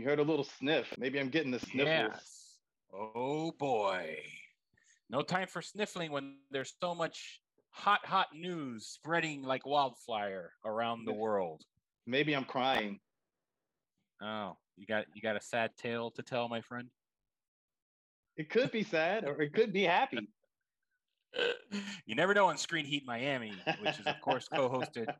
Well, you heard a little sniff. Maybe I'm getting the sniffles. Yes. Oh boy. No time for sniffling when there's so much hot, hot news spreading like wildfire around the world. Maybe I'm crying. Oh, you got you got a sad tale to tell, my friend. It could be sad or it could be happy. you never know on Screen Heat Miami, which is of course co-hosted.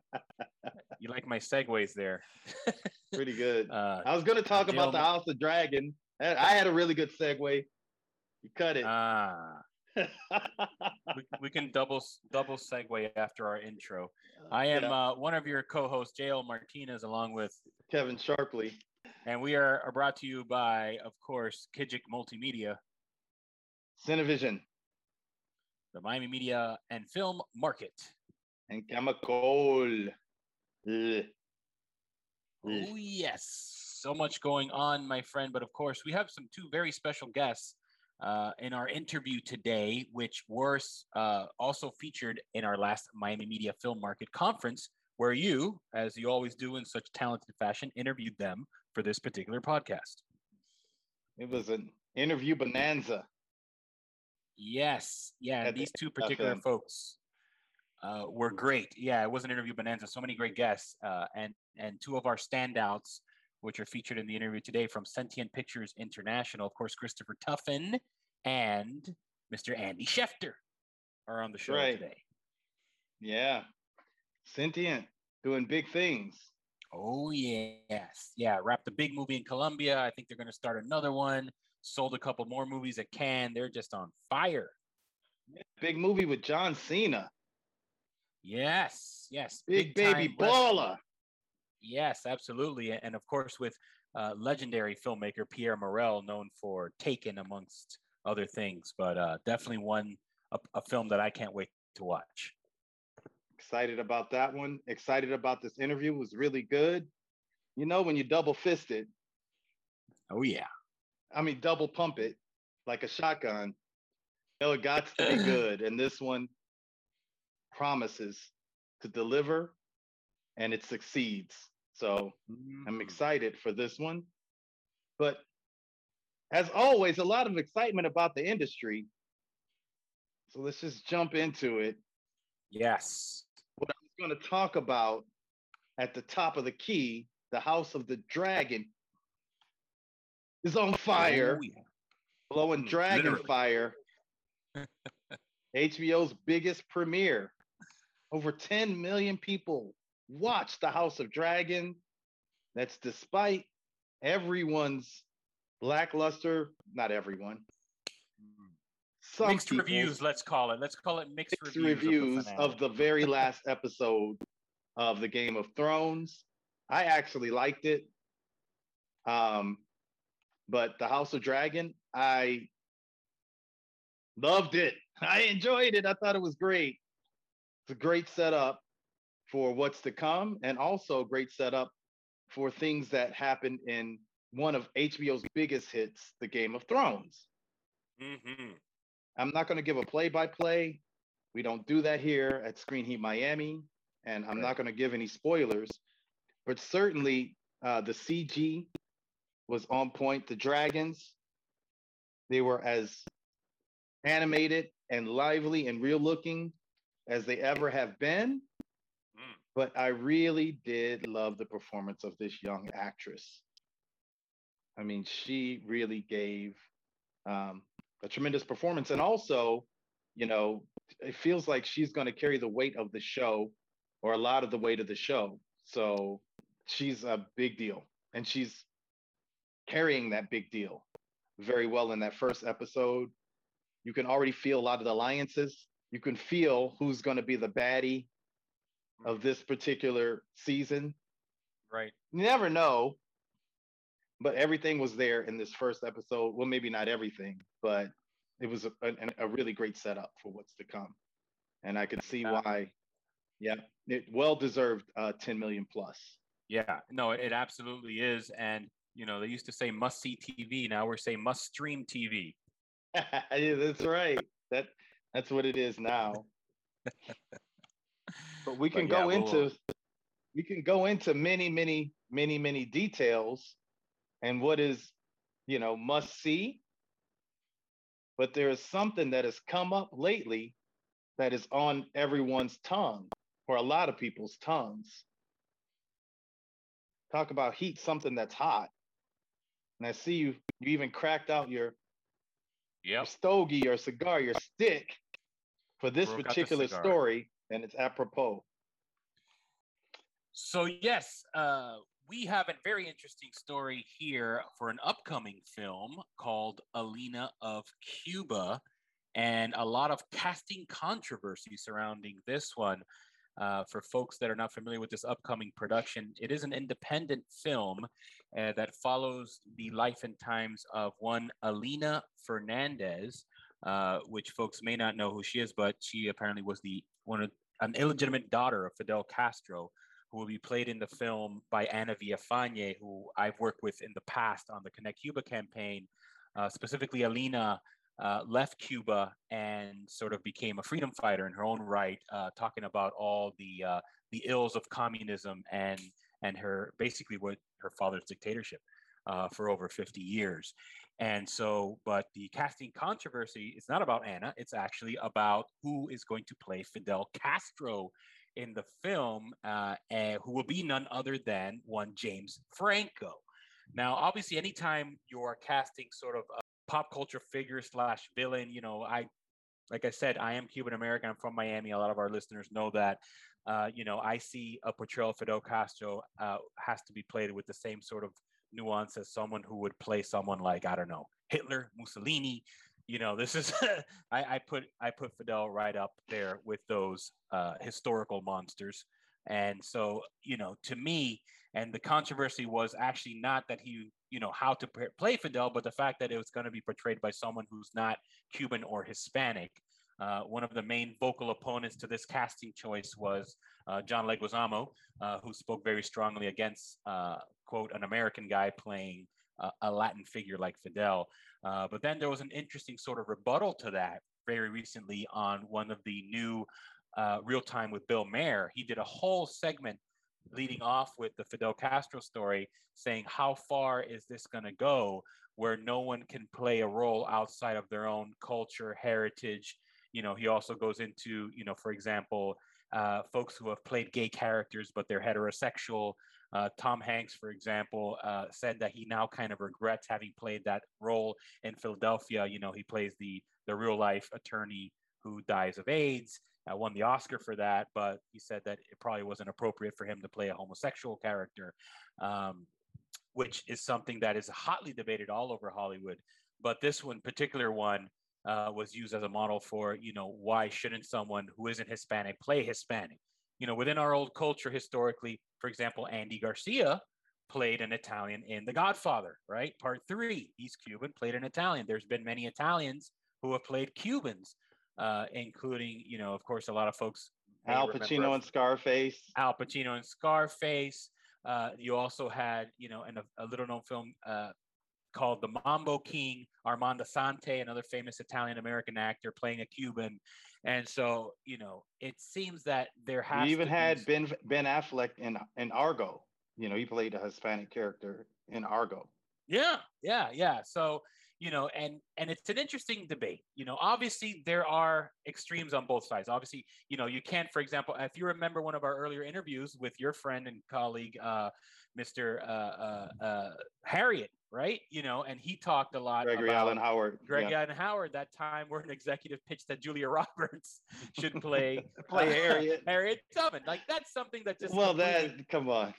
You like my segues there. Pretty good. Uh, I was going to talk about the House of Dragon. I had a really good segue. You cut it. Ah. we, we, can double double segue after our intro. I am uh, one of your co-hosts, JL Martinez, along with Kevin Sharpley, and we are, are brought to you by, of course, Kijik Multimedia, Cinevision, the Miami Media and Film Market, and Chemical. Oh yes, so much going on, my friend. But of course, we have some two very special guests uh, in our interview today, which were uh, also featured in our last Miami Media Film Market Conference, where you, as you always do in such talented fashion, interviewed them for this particular podcast. It was an interview bonanza. Yes, yeah, these two particular folks uh, were great. Yeah, it was an interview bonanza. So many great guests, uh, and and two of our standouts which are featured in the interview today from Sentient Pictures International. Of course, Christopher Tuffin and Mr. Andy Schefter are on the show right. today. Yeah. Sentient doing big things. Oh, yes. Yeah. Wrapped a big movie in Colombia. I think they're going to start another one. Sold a couple more movies at Cannes. They're just on fire. Big movie with John Cena. Yes. Yes. Big, big baby baller. Yes, absolutely. And of course, with uh, legendary filmmaker Pierre Morel, known for Taken, amongst other things, but uh, definitely one, a, a film that I can't wait to watch. Excited about that one. Excited about this interview. It was really good. You know, when you double fist it. Oh, yeah. I mean, double pump it like a shotgun. Know, it got to be good. And this one promises to deliver and it succeeds. So mm. I'm excited for this one. But as always, a lot of excitement about the industry. So let's just jump into it. Yes. What I was going to talk about at the top of the key, the House of the Dragon is on fire, oh, yeah. blowing dragon Literally. fire. HBO's biggest premiere. Over 10 million people watch the House of Dragon. That's despite everyone's lackluster, not everyone. Some mixed reviews, let's call it. Let's call it mixed, mixed reviews, reviews of, the, of the very last episode of the Game of Thrones. I actually liked it. Um, but the House of Dragon, I loved it. I enjoyed it. I thought it was great. It's a great setup for what's to come and also a great setup for things that happened in one of HBO's biggest hits, The Game of Thrones. Mm-hmm. I'm not going to give a play by play. We don't do that here at Screen Heat Miami. And I'm not going to give any spoilers, but certainly uh, the CG was on point. The dragons, they were as animated and lively and real looking as they ever have been. Mm. But I really did love the performance of this young actress. I mean, she really gave um, a tremendous performance. And also, you know, it feels like she's going to carry the weight of the show or a lot of the weight of the show. So she's a big deal. And she's carrying that big deal very well in that first episode. You can already feel a lot of the alliances. You can feel who's going to be the baddie of this particular season. Right. You never know, but everything was there in this first episode. Well, maybe not everything, but it was a, a, a really great setup for what's to come. And I could see why, yeah, it well deserved uh, 10 million plus. Yeah, no, it absolutely is. And, you know, they used to say must see TV. Now we're saying must stream TV. yeah, that's right. That that's what it is now. But we can but, go yeah, into we'll... we can go into many, many, many, many details and what is, you know, must see. But there is something that has come up lately that is on everyone's tongue, or a lot of people's tongues. Talk about heat, something that's hot. And I see you, you even cracked out your, Yep. your stogie or cigar, your stick for this Broke particular story, and it's apropos. So yes, uh, we have a very interesting story here for an upcoming film called Alina of Cuba, and a lot of casting controversy surrounding this one. Uh, for folks that are not familiar with this upcoming production, it is an independent film uh, that follows the life and times of one Alina Fernandez, uh, which folks may not know who she is, but she apparently was the one of an illegitimate daughter of Fidel Castro, who will be played in the film by Ana Villafañe, who I've worked with in the past on the Connect Cuba campaign. Uh, specifically, Alina uh, left Cuba and sort of became a freedom fighter in her own right, uh, talking about all the uh, the ills of communism and and her basically what her father's dictatorship uh, for over 50 years. And so, but the casting controversy is not about Anna, it's actually about who is going to play Fidel Castro in the film, uh, and who will be none other than one James Franco. Now, obviously, anytime you're casting sort of pop culture figure slash villain, you know, I, like I said, I am Cuban American. I'm from Miami. A lot of our listeners know that. Uh, you know, I see a portrayal of Fidel Castro uh, has to be played with the same sort of nuance as someone who would play someone like I don't know Hitler, Mussolini. You know, this is I, I put I put Fidel right up there with those uh, historical monsters. And so, you know, to me, and the controversy was actually not that he, you know, how to play Fidel, but the fact that it was going to be portrayed by someone who's not Cuban or Hispanic. Uh, one of the main vocal opponents to this casting choice was uh, John Leguizamo, uh, who spoke very strongly against, uh, quote, an American guy playing a Latin figure like Fidel. Uh, but then there was an interesting sort of rebuttal to that very recently on one of the new uh, Real Time with Bill Maher. He did a whole segment leading off with the Fidel Castro story, saying how far is this going to go, where no one can play a role outside of their own culture, heritage. You know, he also goes into, you know, for example, uh, folks who have played gay characters but they're heterosexual. Uh, Tom Hanks, for example, uh, said that he now kind of regrets having played that role in Philadelphia. You know, he plays the the real life attorney who dies of AIDS. Uh, won the Oscar for that, but he said that it probably wasn't appropriate for him to play a homosexual character, um, which is something that is hotly debated all over Hollywood. But this one, particular one, uh, was used as a model for, you know, why shouldn't someone who isn't Hispanic play Hispanic? You know, within our old culture, historically, for example, Andy Garcia played an Italian in The Godfather, right? Part three, he's Cuban, played an Italian. There's been many Italians who have played Cubans, uh, including, you know, of course, a lot of folks. Al Pacino and Scarface. Al Pacino and Scarface. Uh, you also had, you know, in a, a little known film uh, called The Mambo King, Armand Assante, another famous Italian American actor playing a Cuban. And so, you know, it seems that there has You even to be had s- Ben Ben Affleck in in Argo. You know, he played a Hispanic character in Argo. Yeah, yeah, yeah. So, you know, and and it's an interesting debate. You know, obviously there are extremes on both sides. Obviously, you know, you can't, for example, if you remember one of our earlier interviews with your friend and colleague, uh, Mr. Uh, uh, uh, Harriet, right? You know, and he talked a lot Gregory Allen Howard. Greg yeah. Allen Howard that time where an executive pitched that Julia Roberts should play Play uh, Harriet. Harriet Tubman. Like that's something that just Well, that come on.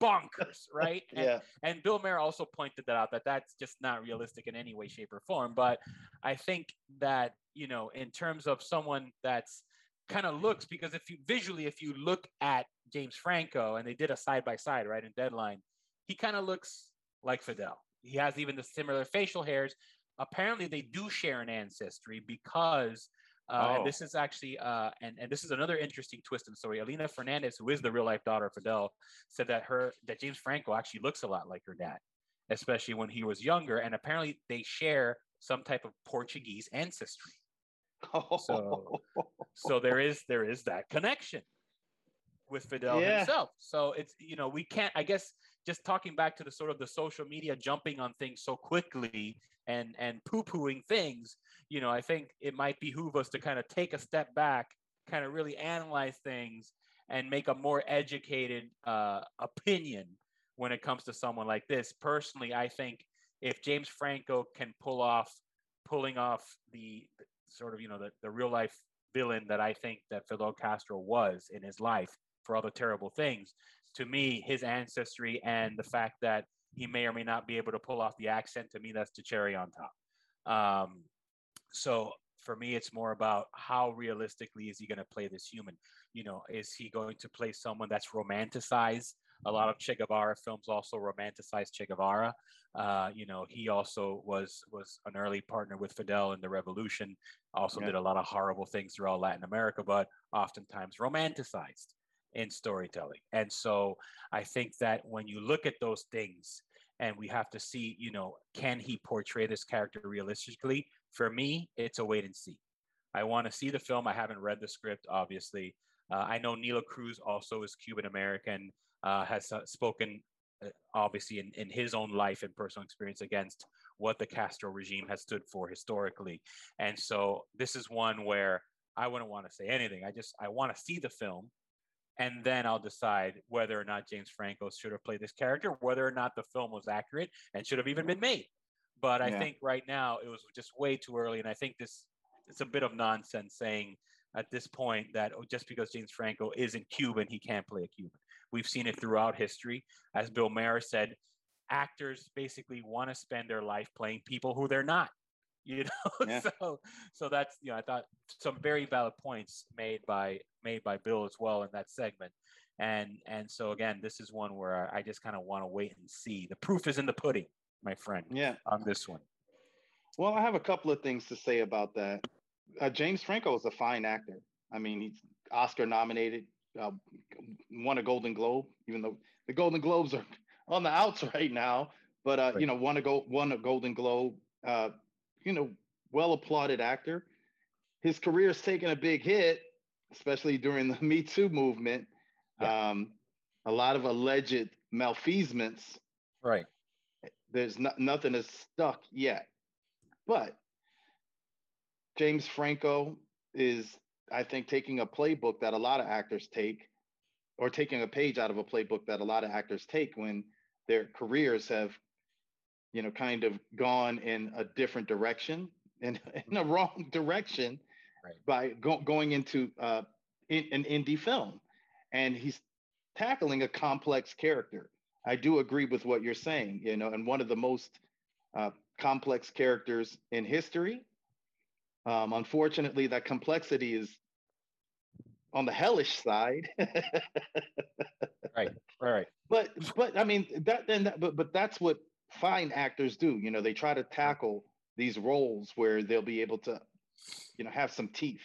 Bonkers, right? And, Yeah. and Bill Maher also pointed that out that that's just not realistic in any way, shape, or form. But I think that you know, in terms of someone that's kind of looks because if you visually, if you look at James Franco and they did a side by side, right, in Deadline, he kind of looks like Fidel. He has even the similar facial hairs. Apparently, they do share an ancestry because. Uh, Oh. And this is actually, uh, and, and this is another interesting twist in the story. Alina Fernandez, who is the real life daughter of Fidel, said that her that James Franco actually looks a lot like her dad, especially when he was younger. And apparently, they share some type of Portuguese ancestry. So- So there is there is that connection with Fidel Yeah. himself. So it's you know we can't. I guess just talking back to the sort of the social media jumping on things so quickly and and poo-pooing things, you know, I think it might behoove us to kind of take a step back, kind of really analyze things and make a more educated uh, opinion when it comes to someone like this. Personally, I think if James Franco can pull off pulling off the sort of you know the, the real life villain that I think that Fidel Castro was in his life for all the terrible things, to me, his ancestry and the fact that he may or may not be able to pull off the accent, to me, that's the cherry on top. Um, so for me, it's more about how realistically is he going to play this human? You know, is he going to play someone that's romanticized? A lot of Che Guevara films also romanticize Che Guevara. Uh, you know, he also was was an early partner with Fidel in the revolution. Also yeah. did a lot of horrible things throughout Latin America, but oftentimes romanticized in storytelling. And so I think that when you look at those things, and we have to see, you know, can he portray this character realistically? For me, it's a wait and see. I want to see the film. I haven't read the script, obviously. Uh, I know Nilo Cruz also is Cuban American, uh, has uh, spoken uh, obviously in, in his own life and personal experience against what the Castro regime has stood for historically. And so this is one where I wouldn't want to say anything. I just I want to see the film and then I'll decide whether or not James Franco should have played this character, whether or not the film was accurate and should have even been made. But I yeah. think right now it was just way too early, and I think this it's a bit of nonsense saying at this point that oh, just because James Franco isn't Cuban, he can't play a Cuban. We've seen it throughout history. As Bill Maher said, actors basically want to spend their life playing people who they're not. You know, yeah. so so that's you know I thought some very valid points made by made by Bill as well in that segment. And and so again, this is one where I just kind of want to wait and see. The proof is in the pudding, my friend. Yeah. On this one. Well, I have a couple of things to say about that. Uh, James Franco is a fine actor. I mean, he's Oscar nominated, uh, won a Golden Globe, even though the Golden Globes are on the outs right now. But uh, right. you know, won a go won a Golden Globe. Uh, you know, well applauded actor. His career's taken a big hit, especially during the Me Too movement. Yeah. Um, a lot of alleged malfeasance. Right. There's not, nothing is stuck yet. But James Franco is, I think, taking a playbook that a lot of actors take, or taking a page out of a playbook that a lot of actors take when their careers have, you know, kind of gone in a different direction, in, in a wrong direction, right. by go, going into uh, in, an indie film, and he's tackling a complex character. I do agree with what you're saying, you know, and one of the most uh, complex characters in history. Um, unfortunately, that complexity is on the hellish side. right, right. But but I mean that then that, but but that's what fine actors do. You know, they try to tackle these roles where they'll be able to you know have some teeth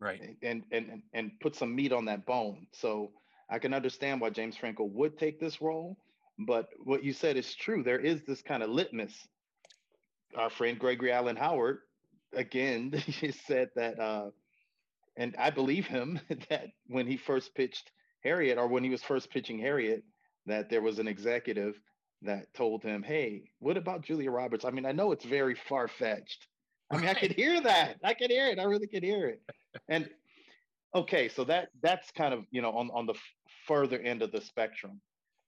right and and and put some meat on that bone so i can understand why james franco would take this role but what you said is true there is this kind of litmus our friend gregory allen howard again said that uh and i believe him that when he first pitched harriet or when he was first pitching harriet that there was an executive that told him hey what about julia roberts i mean i know it's very far-fetched I mean, I could hear that. I could hear it. I really could hear it. And okay, so that that's kind of you know on on the further end of the spectrum.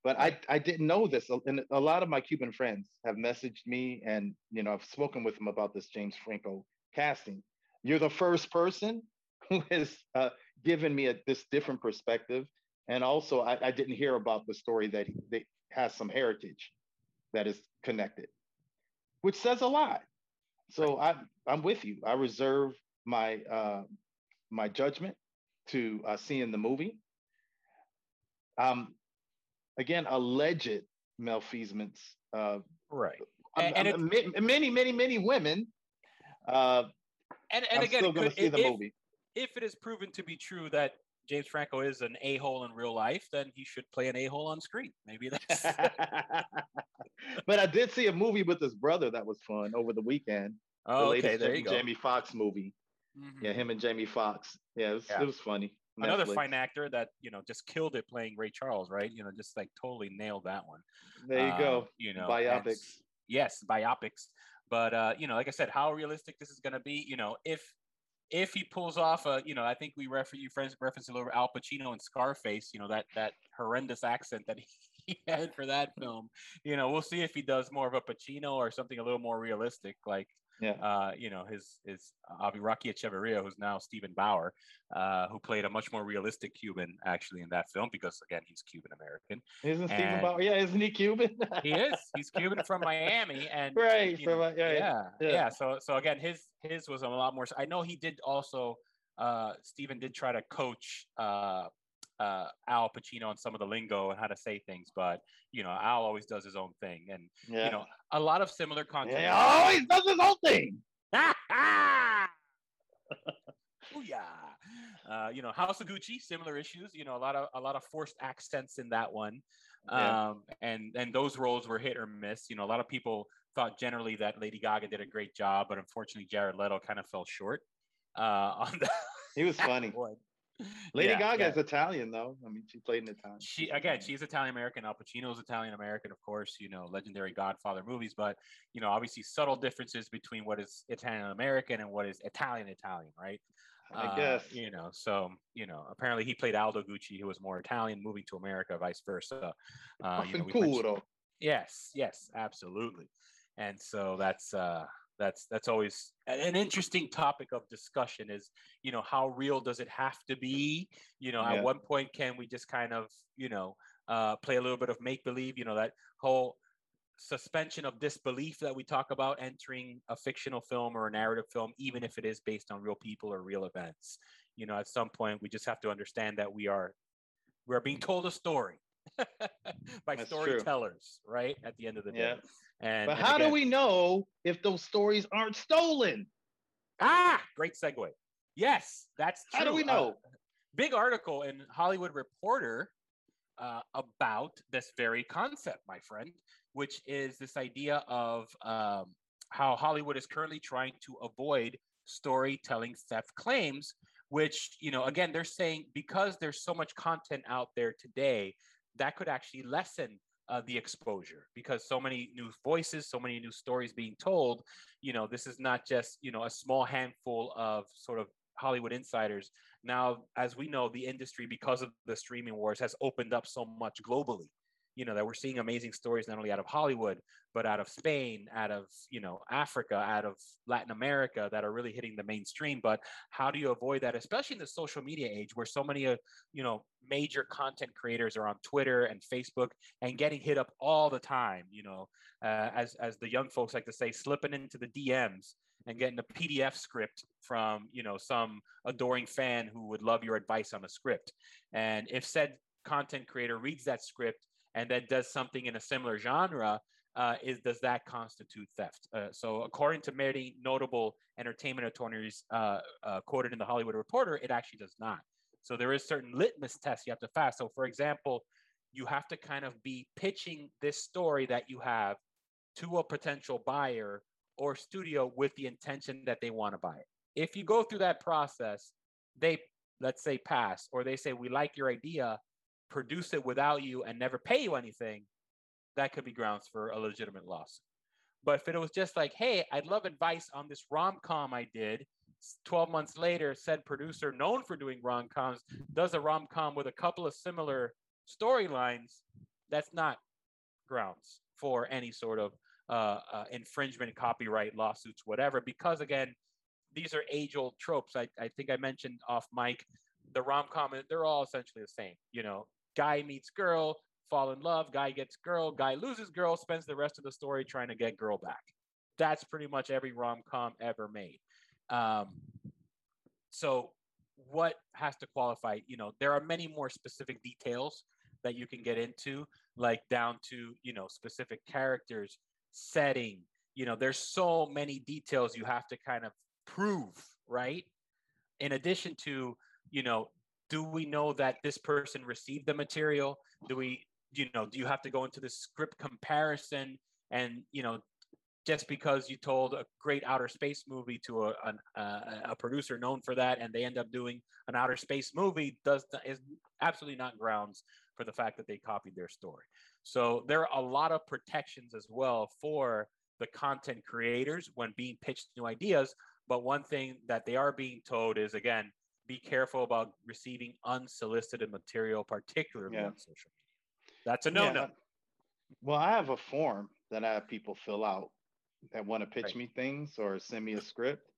But I I didn't know this, and a lot of my Cuban friends have messaged me, and you know I've spoken with them about this James Franco casting. You're the first person who has uh, given me a, this different perspective, and also I, I didn't hear about the story that he that has some heritage that is connected, which says a lot so I I'm with you. I reserve my uh, my judgment to uh, seeing the movie. Um, again, alleged malfeasance. Uh, right. And, and I'm, I'm, many, many, many women. Uh, and and I'm again, could, if, if it is proven to be true that James Franco is an a hole in real life, then he should play an a hole on screen. Maybe that's. but I did see a movie with his brother that was fun over the weekend. Oh, the okay, there you go. Jamie Foxx movie. Mm-hmm. Yeah, him and Jamie Foxx. Yeah, it was, yeah. it was funny. Another fine actor that you know just killed it playing Ray Charles, right? You know, just like totally nailed that one. There you Uh, go. You know, Biopics. Yes, biopics. But uh, you know, like I said, how realistic this is going to be. You know, if if he pulls off a, you know, I think we refer you friends reference a little Al Pacino and Scarface. You know that that horrendous accent that he had for that film. You know, we'll see if he does more of a Pacino or something a little more realistic, like Yeah. uh, you know, his his Avi Rocky Echevarría, who's now Steven Bauer, uh, who played a much more realistic Cuban actually in that film because again he's Cuban American. Isn't Steven and- Bauer? Yeah, isn't he Cuban? He is. He's Cuban from Miami, and right. From, know, yeah, yeah, yeah. yeah, So so again, his his was a lot more. I know he did also. Uh, Steven did try to coach uh, uh, Al Pacino on some of the lingo and how to say things, but you know, Al always does his own thing, and yeah. you know, a lot of similar content. yeah, always does his own thing. Booyah. Uh, you know, House of Gucci, similar issues. You know, a lot of a lot of forced accents in that one, Yeah. um, and and those roles were hit or miss. You know, a lot of people thought generally that Lady Gaga did a great job, but unfortunately, Jared Leto kind of fell short uh, on that He was funny. one. Lady Yeah, Gaga yeah. is Italian, though. I mean, she played in Italian. She again, she's Italian American. Al Pacino's Italian American, of course. You know, legendary Godfather movies, but you know, obviously subtle differences between what is Italian American and what is Italian Italian, right? I Uh, guess. you know. So you know, apparently he played Aldo Gucci, who was more Italian, moving to America, vice versa. Uh, you know, cool, mentioned-. Yes, yes, absolutely. And so that's uh that's that's always an interesting topic of discussion is, you know, how real does it have to be? You know, Yeah. at one point can we just kind of, you know, uh play a little bit of make believe, you know, that whole suspension of disbelief that we talk about entering a fictional film or a narrative film even if it is based on real people or real events. You know, at some point we just have to understand that we are we are being told a story by That's true. storytellers, right? At the end of the day. Yeah. And, But and how do we know if those stories aren't stolen? Ah, great segue. Yes, that's true. How do we Uh, know? big article in Hollywood Reporter uh, about this very concept, my friend, which is this idea of um, how Hollywood is currently trying to avoid storytelling theft claims. Which you know, again, they're saying because there's so much content out there today, that could actually lessen uh, the exposure because so many new voices, so many new stories being told. You know, this is not just you know a small handful of sort of Hollywood insiders. Now, as we know, the industry, because of the streaming wars, has opened up so much globally. You know that we're seeing amazing stories not only out of Hollywood, but out of Spain, out of you know Africa, out of Latin America that are really hitting the mainstream. But how do you avoid that, especially in the social media age, where so many of you know major content creators are on Twitter and Facebook and getting hit up all the time? You know, uh, as as the young folks like to say, slipping into the DMs and getting a PDF script from you know some adoring fan who would love your advice on a script. And if said content creator reads that script and then does something in a similar genre, uh, is does that constitute theft? Uh, so according to many notable entertainment attorneys uh, uh, quoted in the Hollywood Reporter, it actually does not. So there is certain litmus tests you have to pass. So for example, you have to kind of be pitching this story that you have to a potential buyer or studio with the intention that they want to buy it. If you go through that process, they let's say pass or they say we like your idea, produce it without you and never pay you anything, that could be grounds for a legitimate lawsuit. But if it was just like, hey, I'd love advice on this rom com I did. 12 months later, said producer known for doing rom coms does a rom com with a couple of similar storylines, that's not grounds for any sort of uh, uh, infringement, copyright lawsuits, whatever. Because again, these are age old tropes. I, I think I mentioned off mic the rom com, they're all essentially the same. You know, guy meets girl, fall in love, guy gets girl, guy loses girl, spends the rest of the story trying to get girl back. That's pretty much every rom com ever made. Um, so, what has to qualify? You know, there are many more specific details that you can get into, like down to, you know, specific characters, setting. You know, there's so many details you have to kind of prove, right? In addition to, you know, do we know that this person received the material? Do we, you know, do you have to go into the script comparison and, you know, just because you told a great outer space movie to a, uh, a producer known for that and they end up doing an outer space movie does is absolutely not grounds for the fact that they copied their story so there are a lot of protections as well for the content creators when being pitched new ideas but one thing that they are being told is again be careful about receiving unsolicited material particularly yeah. on social media that's a no-no yeah. well i have a form that I have people fill out that want to pitch right. me things or send me a script.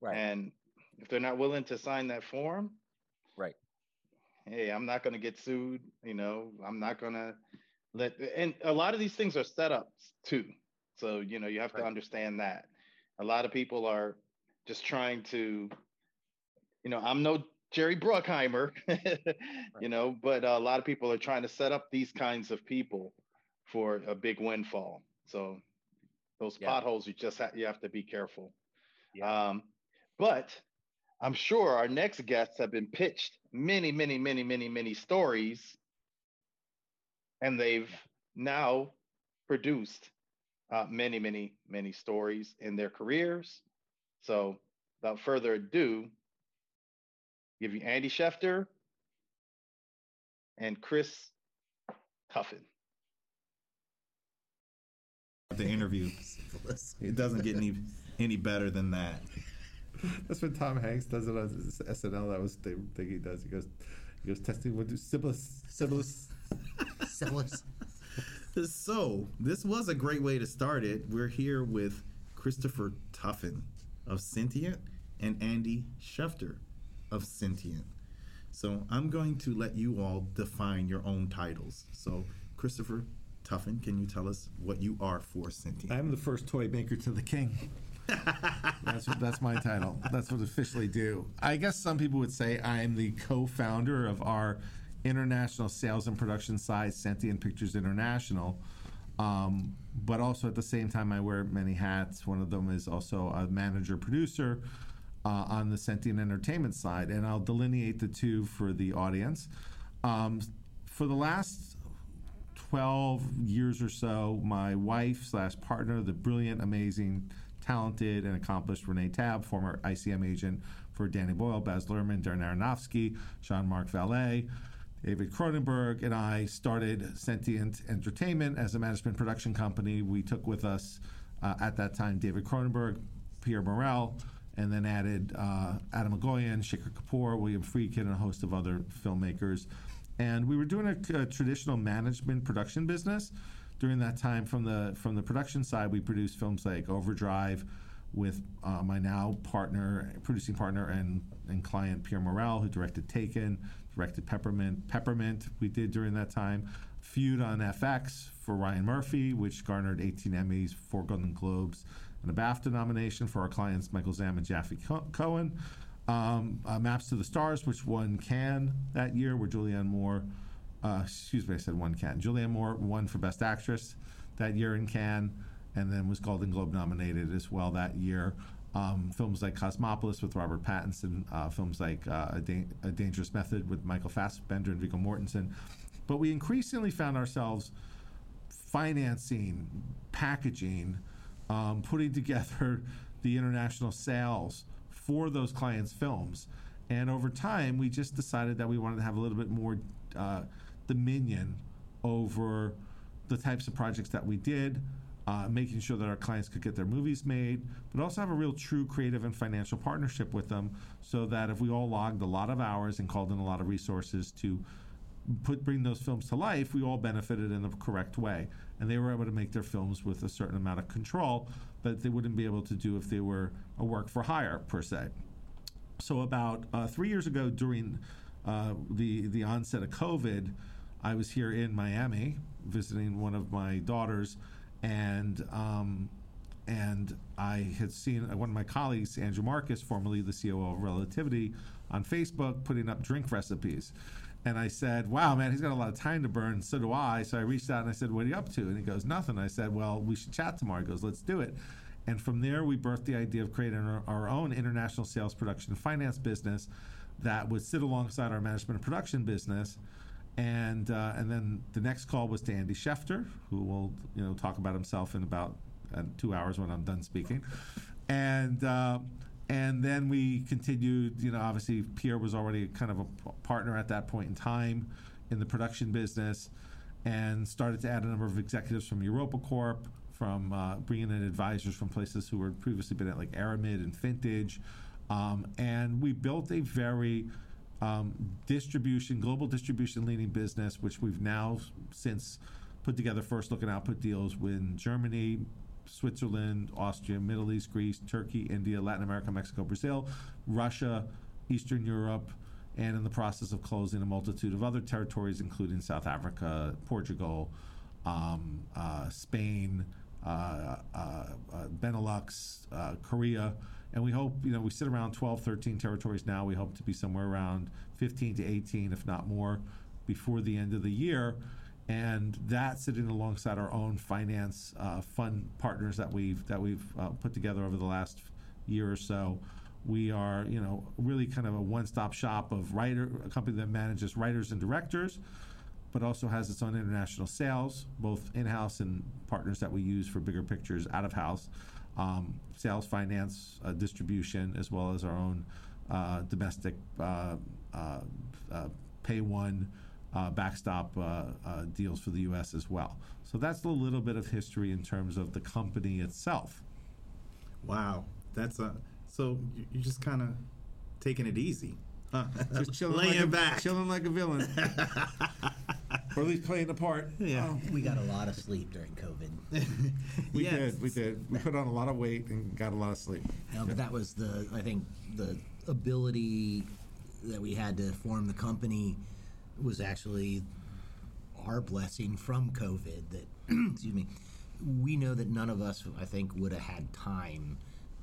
Right. And if they're not willing to sign that form, right. Hey, I'm not going to get sued. You know, I'm not going to let, and a lot of these things are set setups too. So, you know, you have right. to understand that. A lot of people are just trying to, you know, I'm no Jerry Bruckheimer, you know, but a lot of people are trying to set up these kinds of people for a big windfall. So those yeah. potholes, you just have, you have to be careful. Yeah. Um, but I'm sure our next guests have been pitched many, many, many, many, many stories, and they've now produced uh, many, many, many stories in their careers. So, without further ado, give you Andy Schefter and Chris Tuffin the interview. It doesn't get any any better than that. That's when Tom Hanks does it on SNL. That was the thing he does. He goes, he goes testing what do syphilis, syphilis, syphilis. so this was a great way to start it. We're here with Christopher Tuffin of Sentient and Andy Schefter of Sentient. So I'm going to let you all define your own titles. So Christopher, Tuffin, can you tell us what you are for Sentient? I'm the first toy maker to the king. that's what, that's my title. That's what I officially do. I guess some people would say I'm the co-founder of our international sales and production side, Sentient Pictures International. Um, but also at the same time, I wear many hats. One of them is also a manager producer uh, on the Sentient Entertainment side, and I'll delineate the two for the audience. Um, for the last 12 years or so, my wife slash partner, the brilliant, amazing, talented, and accomplished Renee Tabb, former ICM agent for Danny Boyle, Baz Luhrmann, Darren Aronofsky, Jean-Marc Vallée, David Cronenberg, and I started Sentient Entertainment as a management production company. We took with us uh, at that time David Cronenberg, Pierre Morel, and then added uh, Atom Egoyan, Shekhar Kapur, William Friedkin, and a host of other filmmakers. And we were doing a, a, traditional management production business. During that time from the from the production side we produced films like overdrive with uh, my now partner producing partner and and client pierre morel who directed taken directed peppermint peppermint we did during that time feud on fx for ryan murphy which garnered 18 emmys 4 golden globes and a bafta nomination for our clients michael zamm and jaffe cohen um, uh, Maps to the Stars, which won Cannes that year, where Julianne Moore, uh, excuse me, I said one Cannes. Julianne Moore won for Best Actress that year in Cannes, and then was Golden Globe nominated as well that year. Um, films like Cosmopolis with Robert Pattinson, uh, films like uh, a, da- a, Dangerous Method with Michael Fassbender and Viggo Mortensen. But we increasingly found ourselves financing, packaging, um, putting together the international sales for those clients' films. And over time, we just decided that we wanted to have a little bit more uh, dominion over the types of projects that we did, uh, making sure that our clients could get their movies made, but also have a real true creative and financial partnership with them so that if we all logged a lot of hours and called in a lot of resources to put bring those films to life, we all benefited in the correct way. And they were able to make their films with a certain amount of control that they wouldn't be able to do if they were a work for hire per se. So about uh, three years ago, during uh, the the onset of COVID, I was here in Miami visiting one of my daughters, and um, and I had seen one of my colleagues, Andrew Marcus, formerly the COO of Relativity, on Facebook, putting up drink recipes. And I said, wow, man, he's got a lot of time to burn. So do I. So I reached out and I said, what are you up to? And he goes, nothing. I said, well, we should chat tomorrow. He goes, let's do it. And from there, we birthed the idea of creating our, own international sales, production, and finance business that would sit alongside our management and production business. And uh, and then the next call was to Andy Schefter, who will you know talk about himself in about uh, two hours when I'm done speaking, and. Uh, and then we continued, you know, obviously Pierre was already kind of a partner at that point in time in the production business and started to add a number of executives from Europa Corp, from uh, bringing in advisors from places who had previously been at like Aramid and Vintage. Um, and we built a very um, distribution, global distribution leading business, which we've now since put together first look and output deals with Germany, Switzerland, Austria, Middle East, Greece, Turkey, India, Latin America, Mexico, Brazil, Russia, Eastern Europe, and in the process of closing a multitude of other territories, including South Africa, Portugal, um, uh, Spain, uh, uh, uh Benelux, uh, Korea. And we hope, you know, we sit around 12, 13 territories now. We hope to be somewhere around 15 to 18, if not more, before the end of the year and that sitting alongside our own finance uh, fund partners that we've that we've uh, put together over the last year or so. We are, you know, really kind of a one-stop shop of writer, a company that manages writers and directors, but also has its own international sales, both in-house and partners that we use for bigger pictures out of house, um, sales, finance, uh, distribution, as well as our own uh, domestic uh, uh, pay one uh, backstop uh, uh, deals for the U.S. as well. So that's a little bit of history in terms of the company itself. Wow, that's a so you're just kind of taking it easy, huh? just chilling laying like a, back, chilling like a villain, or at least playing the part. Yeah, oh, we got a lot of sleep during COVID. we yes. did, we did. We put on a lot of weight and got a lot of sleep. No, but that was the I think the ability that we had to form the company was actually our blessing from COVID that, excuse me, we know that none of us, I think, would have had time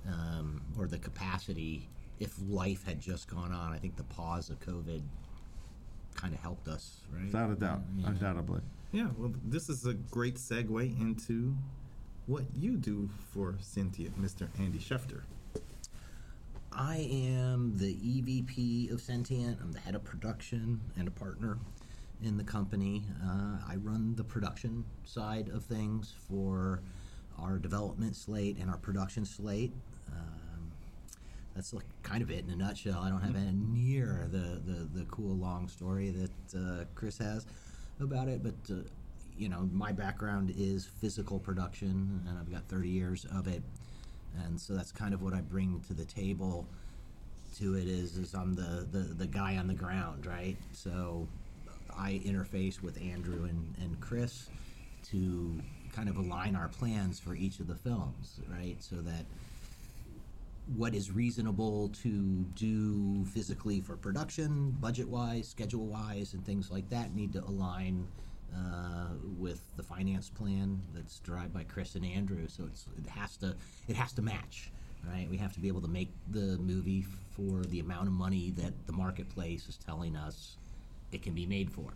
um, or the capacity if life had just gone on. I think the pause of COVID kind of helped us, right? Without a doubt, yeah. undoubtedly. Yeah, well, this is a great segue into what you do for Sentient, Mr. Andy Schefter. I am the EVP of Sentient. I'm the head of production and a partner in the company. Uh, I run the production side of things for our development slate and our production slate. Um, that's like kind of it in a nutshell. I don't have any near the, the, the cool long story that uh, Chris has about it, but uh, you know, my background is physical production, and I've got 30 years of it and so that's kind of what I bring to the table. To it is is I'm the the, the guy on the ground, right? So I interface with Andrew and, and Chris to kind of align our plans for each of the films, right? So that what is reasonable to do physically for production, budget wise, schedule wise, and things like that need to align uh, with the finance plan that's derived by Chris and Andrew. So it's it has to it has to match, right? We have to be able to make the movie for the amount of money that the marketplace is telling us it can be made for,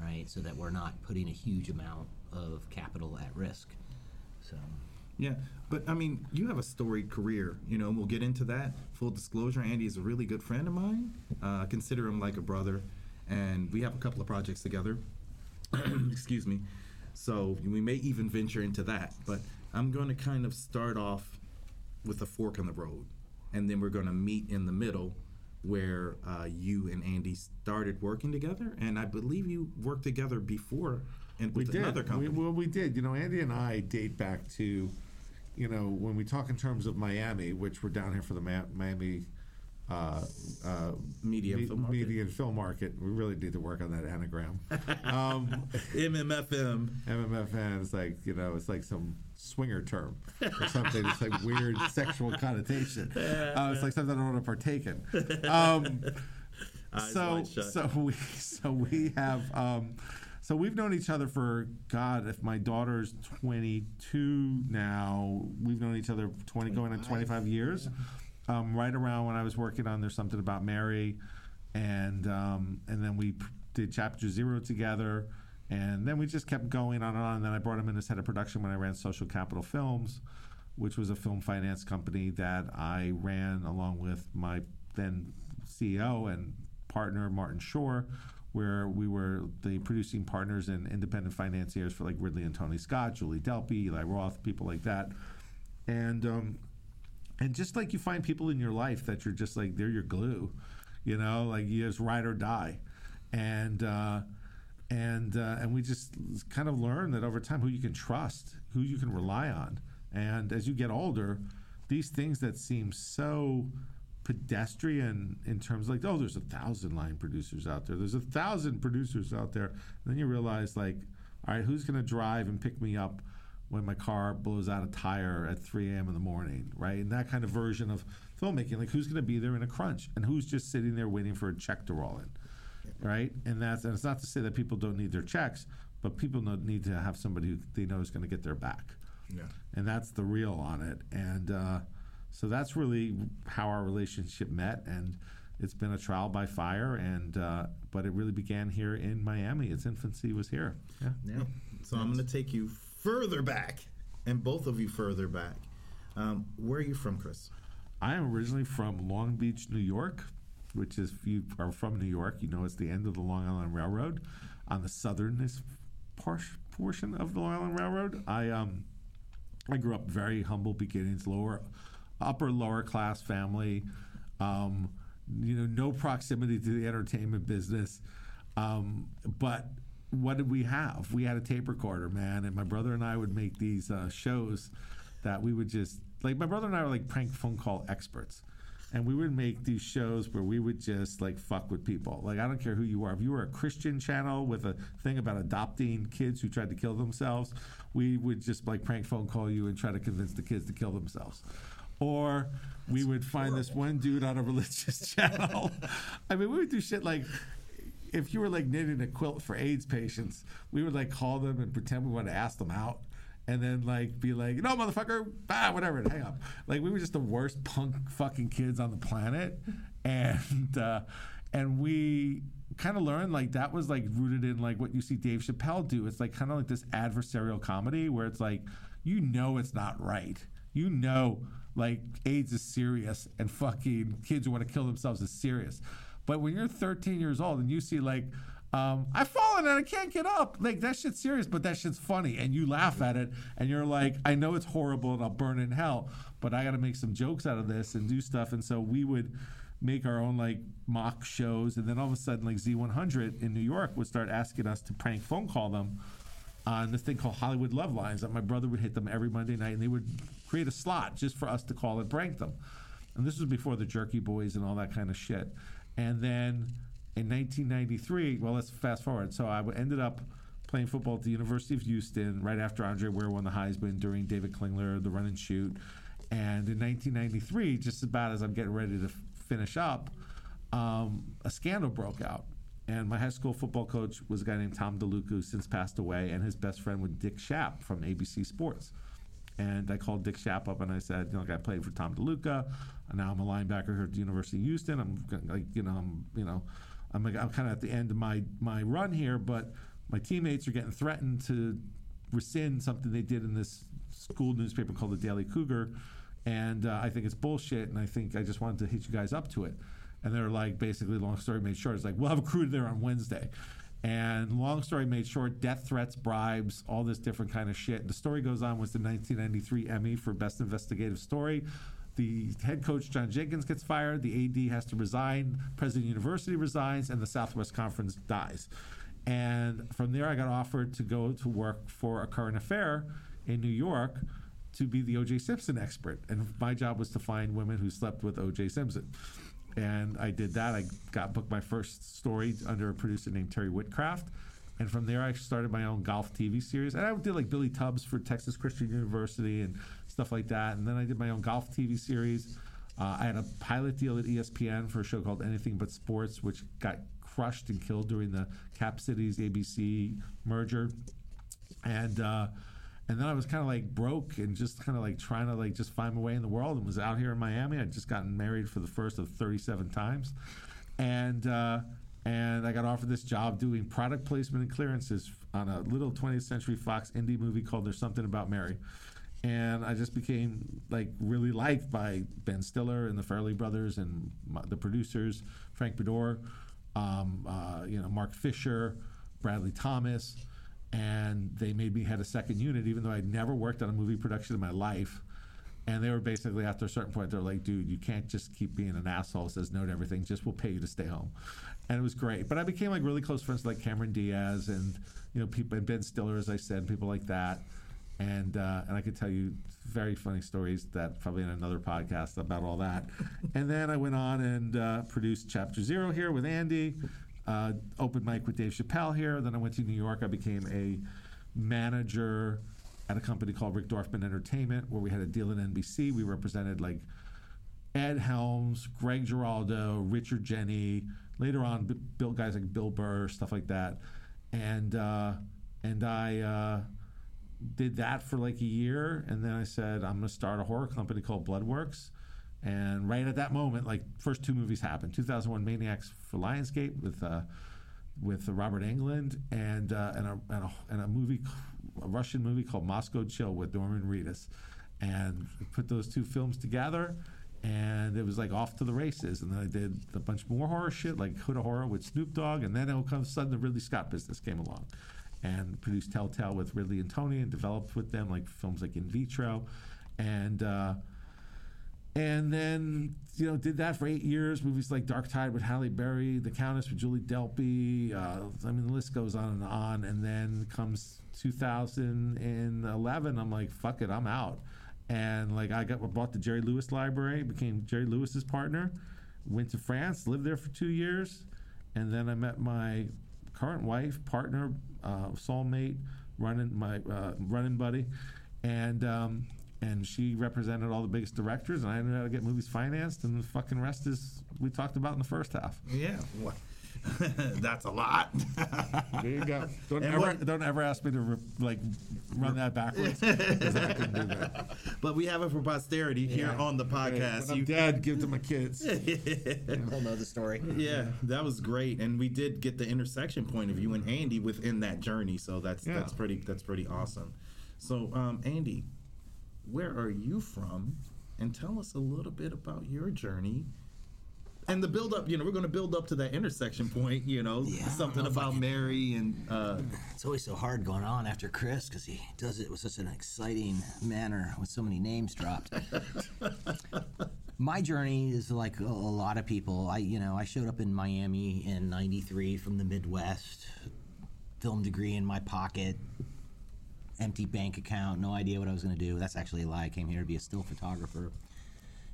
right? So that we're not putting a huge amount of capital at risk. So. Yeah, but I mean, you have a storied career, you know, and we'll get into that. Full disclosure, Andy is a really good friend of mine. Uh, consider him like a brother, and we have a couple of projects together. Excuse me. So we may even venture into that, but I'm going to kind of start off with a fork in the road, and then we're going to meet in the middle where uh, you and Andy started working together, and I believe you worked together before and with we did. another company. We, well, we did. You know, Andy and I date back to, you know, when we talk in terms of Miami, which we're down here for the Miami uh, uh, media, me, film media and film market. We really need to work on that anagram. Um, MMFM. MMFM is like you know, it's like some swinger term or something. it's like weird sexual connotation. Uh, it's like something I don't want to partake in. Um, so so we so we have. Um, so we've known each other for God. If my daughter's 22 now, we've known each other 20 going on 25 years. Yeah um, right around when I was working on There's Something About Mary, and um, and then we did Chapter Zero together, and then we just kept going on and on. And then I brought him in as head of production when I ran Social Capital Films, which was a film finance company that I ran along with my then CEO and partner Martin Shore, where we were the producing partners and independent financiers for like Ridley and Tony Scott, Julie Delpy, Eli Roth, people like that. And um, and just like you find people in your life that you're just like they're your glue, you know, like you just ride or die, and uh, and uh, and we just kind of learn that over time who you can trust, who you can rely on, and as you get older, these things that seem so pedestrian in terms of like oh there's a thousand line producers out there there's a thousand producers out there. And then you realize like all right who's going to drive and pick me up when my car blows out a tire at 3 a.m. in the morning, right? And that kind of version of filmmaking, like who's going to be there in a crunch and who's just sitting there waiting for a check to roll in, right? And that's and it's not to say that people don't need their checks, but people need to have somebody who they know is going to get their back. Yeah. And that's the real on it. And uh, so that's really how our relationship met. And it's been a trial by fire. And uh, but it really began here in Miami. Its infancy was here. Yeah. Yeah. So I'm going to take you further back, and both of you further back. Um, where are you from, Chris? I am originally from Long Beach, New York, which is if you are from New York, you know it's the end of the Long Island Railroad, on the southernest portion of the Long Island Railroad. I um, I grew up very humble beginnings, lower, upper lower class family. Um, you know, no proximity to the entertainment business, um, but what did we have? We had a tape recorder, man, and my brother and I would make these uh, shows that we would just like. My brother and I were like prank phone call experts, and we would make these shows where we would just like fuck with people. Like I don't care who you are. If you were a Christian channel with a thing about adopting kids who tried to kill themselves, we would just like prank phone call you and try to convince the kids to kill themselves. Or we would find this one dude on a religious channel. I mean, we would do shit like if you were like knitting a quilt for AIDS patients, we would like call them and pretend we want to ask them out. And then like be like, no, motherfucker, ah, whatever, hang up. Like we were just the worst punk fucking kids on the planet, and uh, and we kind of learned like that was like rooted in like what you see Dave Chappelle do. It's like kind of like this adversarial comedy where it's like you know it's not right. You know like AIDS is serious and fucking kids who want to kill themselves is serious. But when you're 13 years old and you see like, um, I've fallen and I can't get up. Like that shit's serious, but that shit's funny, and you laugh at it, and you're like, I know it's horrible and I'll burn in hell, but I got to make some jokes out of this and do stuff. And so we would make our own like mock shows, and then all of a sudden, like Z100 in New York would start asking us to prank phone call them on this thing called Hollywood Love Lines. That my brother would hit them every Monday night, and they would create a slot just for us to call and prank them. And this was before the Jerky Boys and all that kind of shit. And then in 1993, well, let's fast forward. So I ended up playing football at the University of Houston right after Andre Ware won the Heisman during David Klingler, the run and shoot. And in 1993, just about as I'm getting ready to finish up, um, a scandal broke out. And my high school football coach was a guy named Tom DeLuca, who since passed away, and his best friend was Dick Schaap from ABC Sports. And I called Dick Schaap up and I said, you know, like I played for Tom DeLuca. And now I'm a linebacker here at the University of Houston. I'm like, you know, I'm, you know, I'm, I'm kind of at the end of my my run here, but my teammates are getting threatened to rescind something they did in this school newspaper called the Daily Cougar, and uh, I think it's bullshit. And I think I just wanted to hit you guys up to it. And they're like, basically, long story made short, it's like we'll have a crew there on Wednesday. And long story made short, death threats, bribes, all this different kind of shit. The story goes on was the 1993 Emmy for Best Investigative Story. The head coach, John Jenkins, gets fired. The AD has to resign. President University resigns, and the Southwest Conference dies. And from there, I got offered to go to work for a current affair in New York to be the O.J. Simpson expert. And my job was to find women who slept with O.J. Simpson and I did that. I got booked my first story under a producer named Terry Whitcraft. And from there, I started my own golf TV series. And I did like Billy Tubbs for Texas Christian University and stuff like that. And then I did my own golf TV series. Uh, I had a pilot deal at ESPN for a show called Anything But Sports, which got crushed and killed during the Cap Cities ABC merger. And uh, and then I was kind of like broke and just kind of like trying to like just find my way in the world and was out here in Miami. I'd just gotten married for the first of 37 times. And, uh, and I got offered this job doing product placement and clearances on a little 20th Century Fox indie movie called There's Something About Mary. And I just became like really liked by Ben Stiller and the Farley brothers and my, the producers, Frank Beddor. um, uh, you know, Mark Fisher, Bradley Thomas, and they made me head a second unit, even though I'd never worked on a movie production in my life. And they were basically after a certain point, they're like, "Dude, you can't just keep being an asshole says no to everything. Just we'll pay you to stay home." And it was great. But I became like really close friends like Cameron Diaz and you know people and Ben Stiller, as I said, people like that. And uh, and I could tell you very funny stories that probably in another podcast about all that. and then I went on and uh, produced Chapter Zero here with Andy. Uh, open mic with Dave Chappelle here. Then I went to New York. I became a manager at a company called Rick Dorfman Entertainment, where we had a deal in NBC. We represented like Ed Helms, Greg Giraldo, Richard Jeni. Later on, b- Bill guys like Bill Burr, stuff like that, and uh, and I uh, did that for like a year, and then I said I'm going to start a horror company called Bloodworks. And right at that moment, like first two movies happened: 2001 Maniacs for Lionsgate with uh, with Robert Englund, and uh, and, a, and, a, and a movie, a Russian movie called Moscow Chill with Norman Reedus, and put those two films together, and it was like off to the races. And then I did a bunch more horror shit like of Horror with Snoop Dogg, and then all of a sudden the Ridley Scott business came along, and produced Telltale with Ridley and Tony, and developed with them like films like In Vitro, and. Uh, and then you know did that for eight years. Movies like Dark Tide with Halle Berry, The Countess with Julie Delpy. Uh, I mean, the list goes on and on. And then comes 2011. I'm like, fuck it, I'm out. And like I got bought the Jerry Lewis Library, became Jerry Lewis's partner. Went to France, lived there for two years, and then I met my current wife, partner, uh, soulmate, running my uh, running buddy, and. Um, and she represented all the biggest directors, and I knew how to get movies financed, and the fucking rest is we talked about in the first half. Yeah. Well, that's a lot. There you go. Don't And ever what- don't ever ask me to re, like run that backwards because I can do that. but we have it for posterity here on the podcast. When I'm You- dead, give it to my kids. They'll know the story. yeah, that was great, and we did get the intersection point of you and Andy within that journey. So that's Yeah. that's pretty that's pretty awesome. So, um, Andy, where are you from? And tell us a little bit about your journey. And the build up, you know, we're going to build up to that intersection point, you know, Yeah, something know about Mary and uh, It's always so hard going on after Chris because he does it with such an exciting manner with so many names dropped. My journey is like a, a lot of people. I, you know, I showed up in Miami in '93 from the Midwest, film degree in my pocket, empty bank account, no idea what I was going to do. That's actually a lie. I came here to be a still photographer.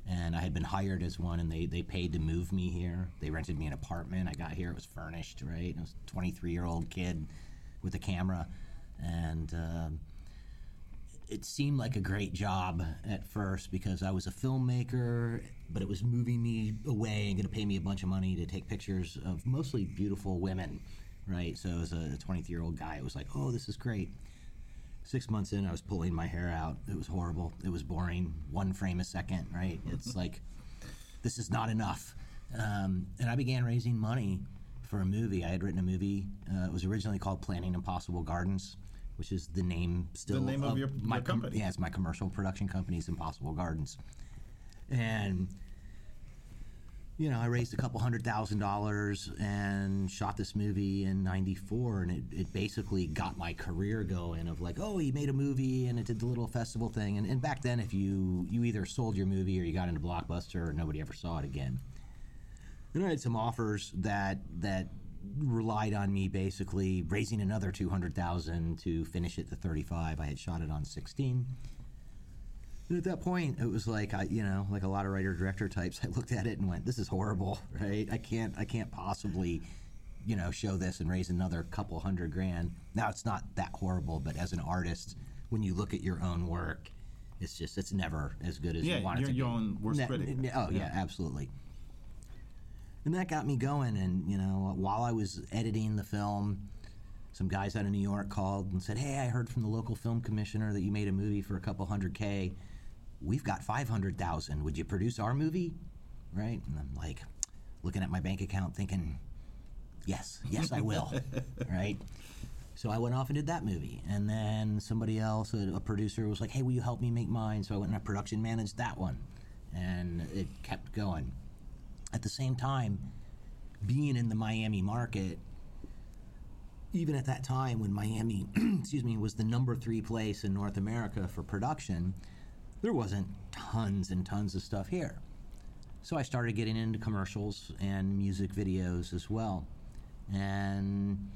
And I had been hired as one, and they, they paid to move me here. They rented me an apartment. I got here, it was furnished, right? I was a 23 year old kid with a camera. And um, it seemed like a great job at first because I was a filmmaker, but it was moving me away and going to pay me a bunch of money to take pictures of mostly beautiful women, right? So as a 23 year old guy, it was like, oh, this is great. Six months in, I was pulling my hair out. It was horrible. It was boring. One frame a second, right? It's like, this is not enough. Um, and I began raising money for a movie. I had written a movie. Uh, it was originally called Planning Impossible Gardens, which is the name still the name of your- my your com- company. yeah, it's my commercial production company's Impossible Gardens. And you know, I raised a couple hundred thousand dollars and shot this movie in '94, and it, it basically got my career going. Of like, oh, he made a movie and it did the little festival thing. And, and back then, if you you either sold your movie or you got into Blockbuster, or nobody ever saw it again. Then I had some offers that that relied on me basically raising another two hundred thousand to finish it to thirty-five. I had shot it on sixteen. And at that point, it was like I, you know, like a lot of writer director types. I looked at it and went, "This is horrible, right? I can't, I can't possibly, you know, show this and raise another couple hundred grand." Now it's not that horrible, but as an artist, when you look at your own work, it's just, it's never as good as Yeah, you want it to be. your own worst Ne- critic. ne- Oh yeah, absolutely. And that got me going. And you know, while I was editing the film, some guys out of New York called and said, "Hey, I heard from the local film commissioner that you made a movie for a couple hundred k. We've got five hundred thousand. Would you produce our movie?" Right? And I'm like, looking at my bank account, thinking, "Yes, yes, I will." right? So I went off and did that movie, and then somebody else, a, a producer, was like, "Hey, will you help me make mine?" So I went and I production managed that one, and it kept going. At the same time, being in the Miami market, even at that time when Miami, excuse me, was the number three place in North America for production, there wasn't tons and tons of stuff here. So I started getting into commercials and music videos as well. And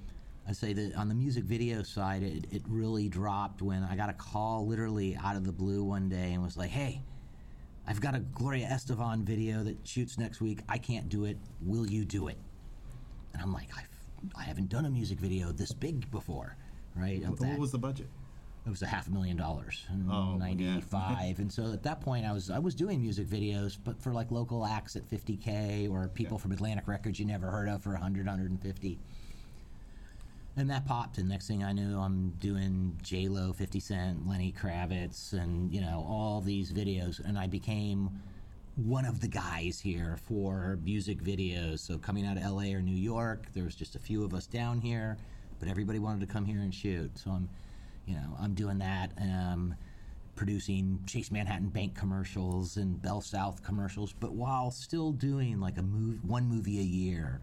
I say that on the music video side, it, it really dropped when I got a call literally out of the blue one day and was like, hey, I've got a Gloria Estefan video that shoots next week. I can't do it. Will you do it? And I'm like, I've, I haven't done a music video this big before, right? What that. was the budget? It was a half a million dollars in Oh, yeah. '95, and so at that point, I was I was doing music videos, but for like local acts at 50k or people from Atlantic Records you never heard of for 100, 150. And that popped, and next thing I knew, I'm doing J Lo, 50 Cent, Lenny Kravitz, and you know all these videos, and I became one of the guys here for music videos. So coming out of LA or New York, there was just a few of us down here, but everybody wanted to come here and shoot. So I'm, you know, I'm doing that. Um, producing Chase Manhattan Bank commercials and Bell South commercials, but while still doing like a move, one movie a year,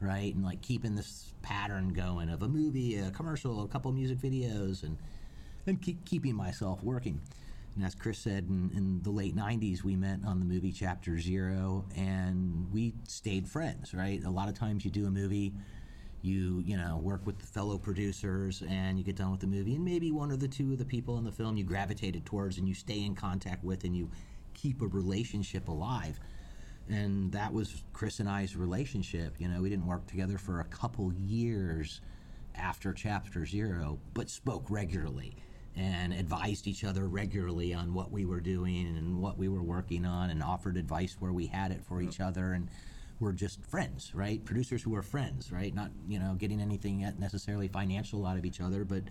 right? And like keeping this pattern going of a movie, a commercial, a couple music videos, and and keep keeping myself working. And as Chris said, in, in the late '90s, we met on the movie Chapter Zero, and we stayed friends. Right? A lot of times, you do a movie, you you know work with the fellow producers, and you get done with the movie, and maybe one or the two of the people in the film you gravitated towards, and you stay in contact with, and you keep a relationship alive. And that was Chris and I's relationship. You know, we didn't work together for a couple years after Chapter Zero, but spoke regularly and advised each other regularly on what we were doing and what we were working on and offered advice where we had it for each other and we're just friends right? Producers who are friends right? Not you know getting anything necessarily financial out of each other but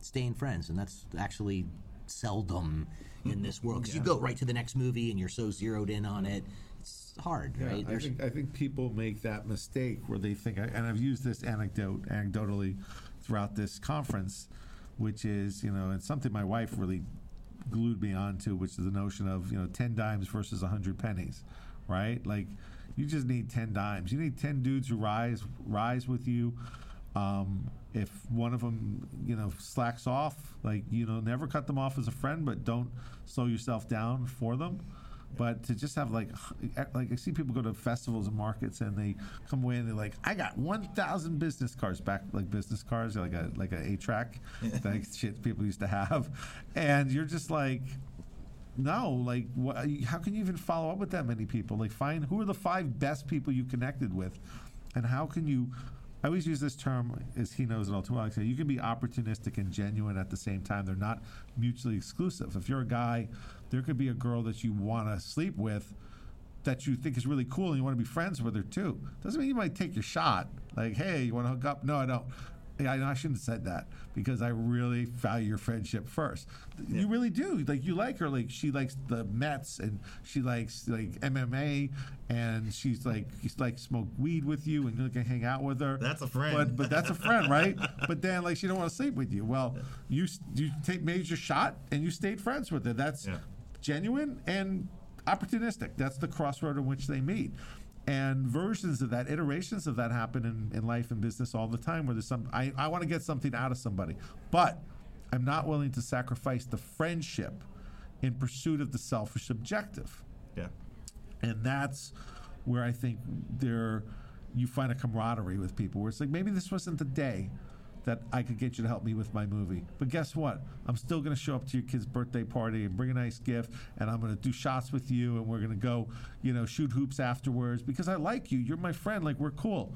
staying friends. And that's actually seldom in this world because you go right to the next movie and you're so zeroed in on it. It's hard Yeah, right? I think I think people make that mistake where they think, and I've used this anecdote anecdotally throughout this conference, which is you know, and something my wife really glued me onto, which is the notion of you know, ten dimes versus hundred pennies, right? Like, you just need ten dimes. You need ten dudes who rise rise with you. Um, if one of them, you know, slacks off, like you know, never cut them off as a friend, but don't slow yourself down for them. But to just have like, like I see people go to festivals and markets and they come away and they're like, I got one thousand business cards back, like business cards, like a like a eight track, like shit people used to have, and you're just like, no, like, what, how can you even follow up with that many people? Like, find who are the five best people you connected with, and how can you? I always use this term, as he knows it all too well. I say you can be opportunistic and genuine at the same time. They're not mutually exclusive. If you're a guy, there could be a girl that you want to sleep with that you think is really cool and you want to be friends with her too. Doesn't mean you might take your shot. Like, hey, you want to hook up? No, I don't. Yeah, I, I shouldn't have said that because I really value your friendship first. You really do. Like you like her. Like she likes the Mets and she likes like MMA and she's like she's like smoke weed with you and you can hang out with her. That's a friend. But but that's a friend, right? but then like she don't want to sleep with you. Well, you you take major shot and you stayed friends with her. That's Yeah. genuine and opportunistic. That's the crossroad in which they meet. And versions of that, iterations of that happen in, in life and business all the time where there's some, I, I want to get something out of somebody, but I'm not willing to sacrifice the friendship in pursuit of the selfish objective. Yeah. And that's where I think there you find a camaraderie with people where it's like maybe this wasn't the day that I could get you to help me with my movie. But guess what? I'm still going to show up to your kid's birthday party and bring a nice gift and I'm going to do shots with you and we're going to go, you know, shoot hoops afterwards because I like you. You're my friend. Like we're cool.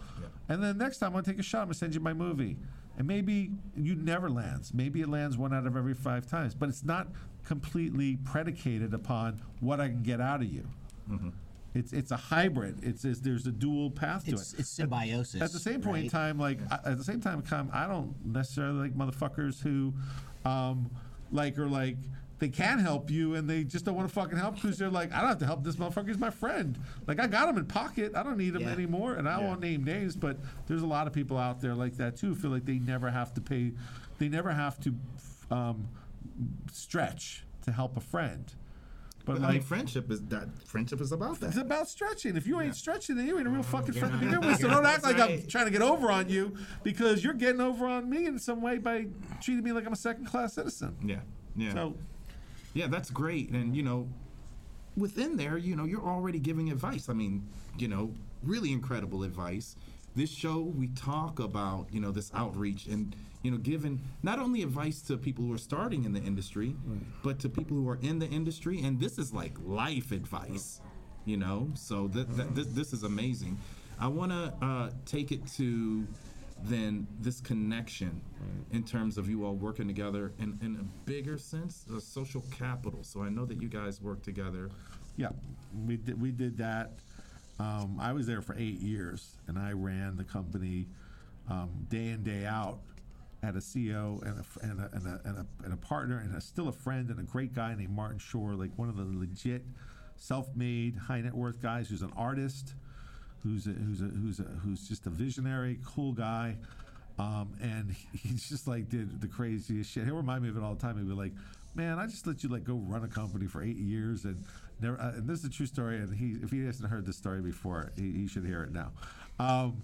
And then next time I'm going to take a shot. I'm going to send you my movie. And maybe you never lands. Maybe it lands one out of every five times, but it's not completely predicated upon what I can get out of you. Mm-hmm. It's it's a hybrid. It's, it's there's a dual path to It's, it. it's symbiosis. At the same point in time, like I- at the same time, come I don't necessarily like motherfuckers who, um, like are like they can help you and they just don't want to fucking help because they're like I don't have to help this motherfucker. He's my friend. Like I got him in pocket. I don't need him Yeah. anymore. And I Yeah. won't name names, but there's a lot of people out there like that too. who Feel like they never have to pay. They never have to um, stretch to help a friend. But But I mean, like, friendship is that. Friendship is about that. it's about stretching. If you ain't stretching, then you ain't a real oh, fucking friend to not- begin with. So don't act like that's I'm trying to get over on you because you're getting over on me in some way by treating me like I'm a second class citizen. Yeah, yeah. So Yeah, that's great. And you know, within there, you know, you're already giving advice. I mean, you know, really incredible advice. This show, we talk about, you know, this outreach and, you know, giving not only advice to people who are starting in the industry, but to people who are in the industry. And this is like life advice, you know? So th- th- this, this is amazing. I want to uh, take it to then this connection in terms of you all working together in, in a bigger sense, a social capital. So I know that you guys work together. Yeah, we did, we did that. Um, I was there for eight years, and I ran the company um, day in day out. Had a CEO and a, and a, and a, and a, and a partner, and a, still a friend, and a great guy named Martin Shore, like one of the legit, self-made, high net worth guys who's an artist, who's a, who's a, who's a, who's just a visionary, cool guy. Um, and he's just like did the craziest shit. He'll remind me of it all the time. He'd be like, "Man, I just let you like go run a company for eight years and never." Uh, and this is a true story. And he, if he hasn't heard this story before, he, he should hear it now. Um,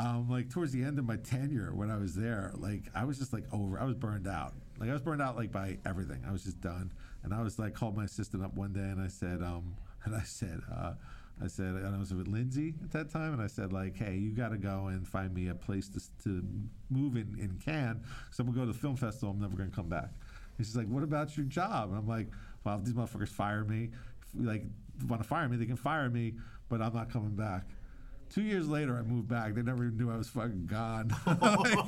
um, like towards the end of my tenure when I was there, like I was just like over. I was burned out. Like I was burned out like by everything. I was just done. And I was like called my assistant up one day and I said, um, and I said. Uh, I said, and I was with Lindsay at that time, and I said, like, hey, you got to go and find me a place to, to move in, in Cannes, because I'm to go to the film festival, I'm never to come back. And she's like, what about your job? And I'm like, well, if these motherfuckers fire me, like, want to fire me, they can fire me, but I'm not coming back. Two years later, I moved back. They never even knew I was fucking gone. Like,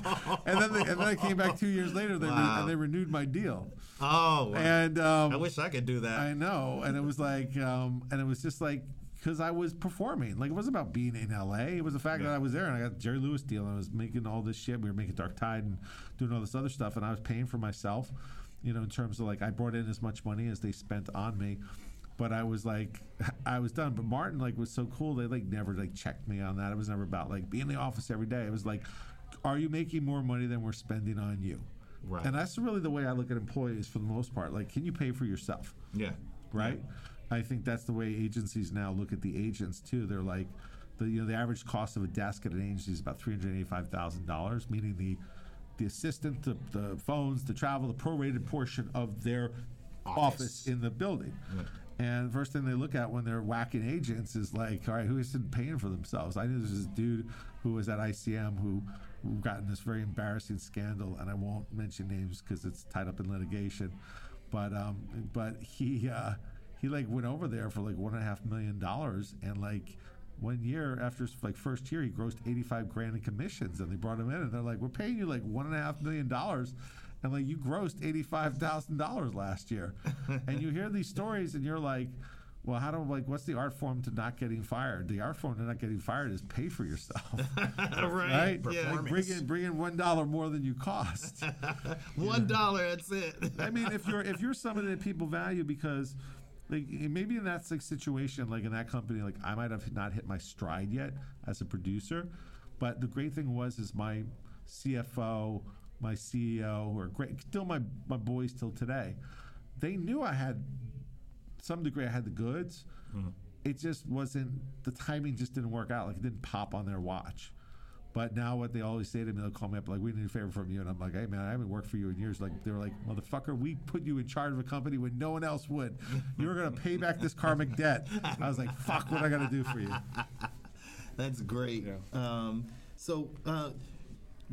and then, they, and then I came back two years later, they re- and they renewed my deal. Oh, wow. And um, I wish I could do that. I know, and it was like, um, and it was just like because I was performing. Like it wasn't about being in LA. It was the fact that I was there and I got Jerry Lewis deal and I was making all this shit. We were making Dark Tide and doing all this other stuff, and I was paying for myself. You know, in terms of like I brought in as much money as they spent on me. But I was like, I was done. But Martin like was so cool. They like never like checked me on that. It was never about like being in the office every day. It was like, are you making more money than we're spending on you? Right. And that's really the way I look at employees for the most part. Like, can you pay for yourself? Yeah. right? I think that's the way agencies now look at the agents too. They're like, the you know the average cost of a desk at an agency is about three hundred eighty-five thousand dollars, meaning the the assistant, the, the phones, the travel, the prorated portion of their office, in the building. And the first thing they look at when they're whacking agents is like, all right, who isn't paying for themselves? I knew this dude who was at ICM who, got in this very embarrassing scandal, and I won't mention names because it's tied up in litigation. But um, but he uh, he like went over there for like one and a half million dollars, and like one year after his like first year, he grossed eighty five grand in commissions, and they brought him in, and they're like, we're paying you like one and a half million dollars. And like you grossed eighty five thousand dollars last year, and you hear these stories, and you're like, well, how do like what's the art form to not getting fired? The art form to not getting fired is pay for yourself, right? Yeah. Like bring in bring in one dollar more than you cost. One dollar. That's it. I mean, if you're if you're somebody that people value because like maybe in that like situation, like in that company, like I might have not hit my stride yet as a producer, but the great thing was is my CFO, my CEO, who are great, still my my boys till today. They knew I had some degree I had the goods. It just wasn't the timing just didn't work out. Like it didn't pop on their watch. But now what they always say to me, they'll call me up like, "We need a favor from you," and I'm like, "Hey man, I haven't worked for you in years." Like they're like, "Motherfucker, we put you in charge of a company when no one else would. You were gonna pay back this karmic debt." I was like, "Fuck, what I gotta do for you?" That's great. Um, so, uh,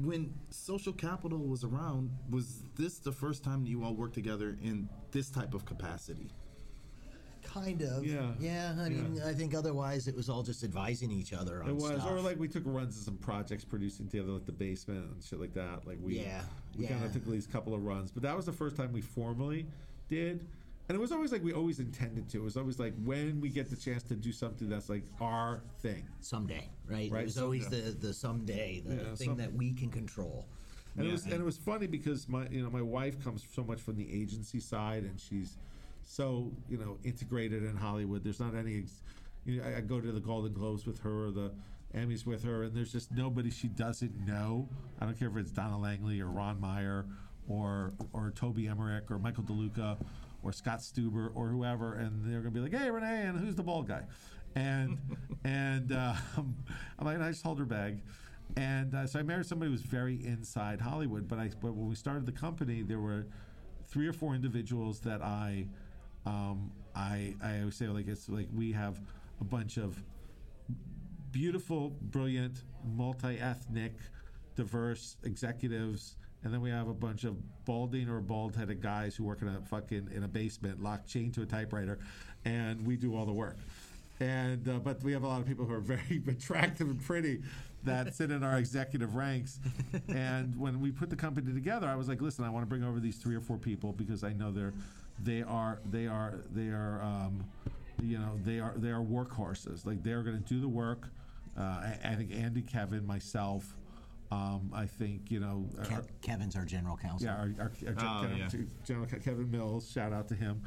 when social capital was around, was this the first time that you all worked together in this type of capacity? Kind of. Yeah. Yeah. I mean, I think otherwise it was all just advising each other on It was, stuff. or like we took runs to some projects producing together, like the basement and shit like that. Like we, Yeah, we kind of took these couple of runs, but that was the first time we formally did. And it was always like we always intended to. It was always like when we get the chance to do something that's like our thing. someday, right? Right, It was always the the someday, the Yeah, thing some- that we can control. And it was and it was funny because my you know my wife comes so much from the agency side and she's so you know integrated in Hollywood. There's not any, ex- you know, I, I go to the Golden Globes with her or the Emmys with her, and there's just nobody she doesn't know. I don't care if it's Donna Langley or Ron Meyer or or Toby Emmerich or Michael DeLuca or Scott Stuber or whoever, and they're gonna be like, "Hey, Renee, and who's the bald guy?" And and uh, I'm like, "I just hold her bag." And uh, so I married somebody who was very inside Hollywood. But I but when we started the company, there were three or four individuals that I um, I I always say like it's like we have a bunch of beautiful, brilliant, multi-ethnic, diverse executives, and then we have a bunch of balding or bald-headed guys who work in a fucking in a basement, locked chained to a typewriter, and we do all the work. And uh, but we have a lot of people who are very attractive and pretty that sit in our executive ranks. And when we put the company together, I was like, listen, I want to bring over these three or four people because I know they're they are they are they are um, you know they are they are workhorses. Like they're going to do the work. Uh, I, I think Andy, Kevin, myself. Um, I think you know. Kev- our- Kevin's our general counsel. yeah, our, our, our Oh, Gen- yeah. General Kevin Mills, shout out to him,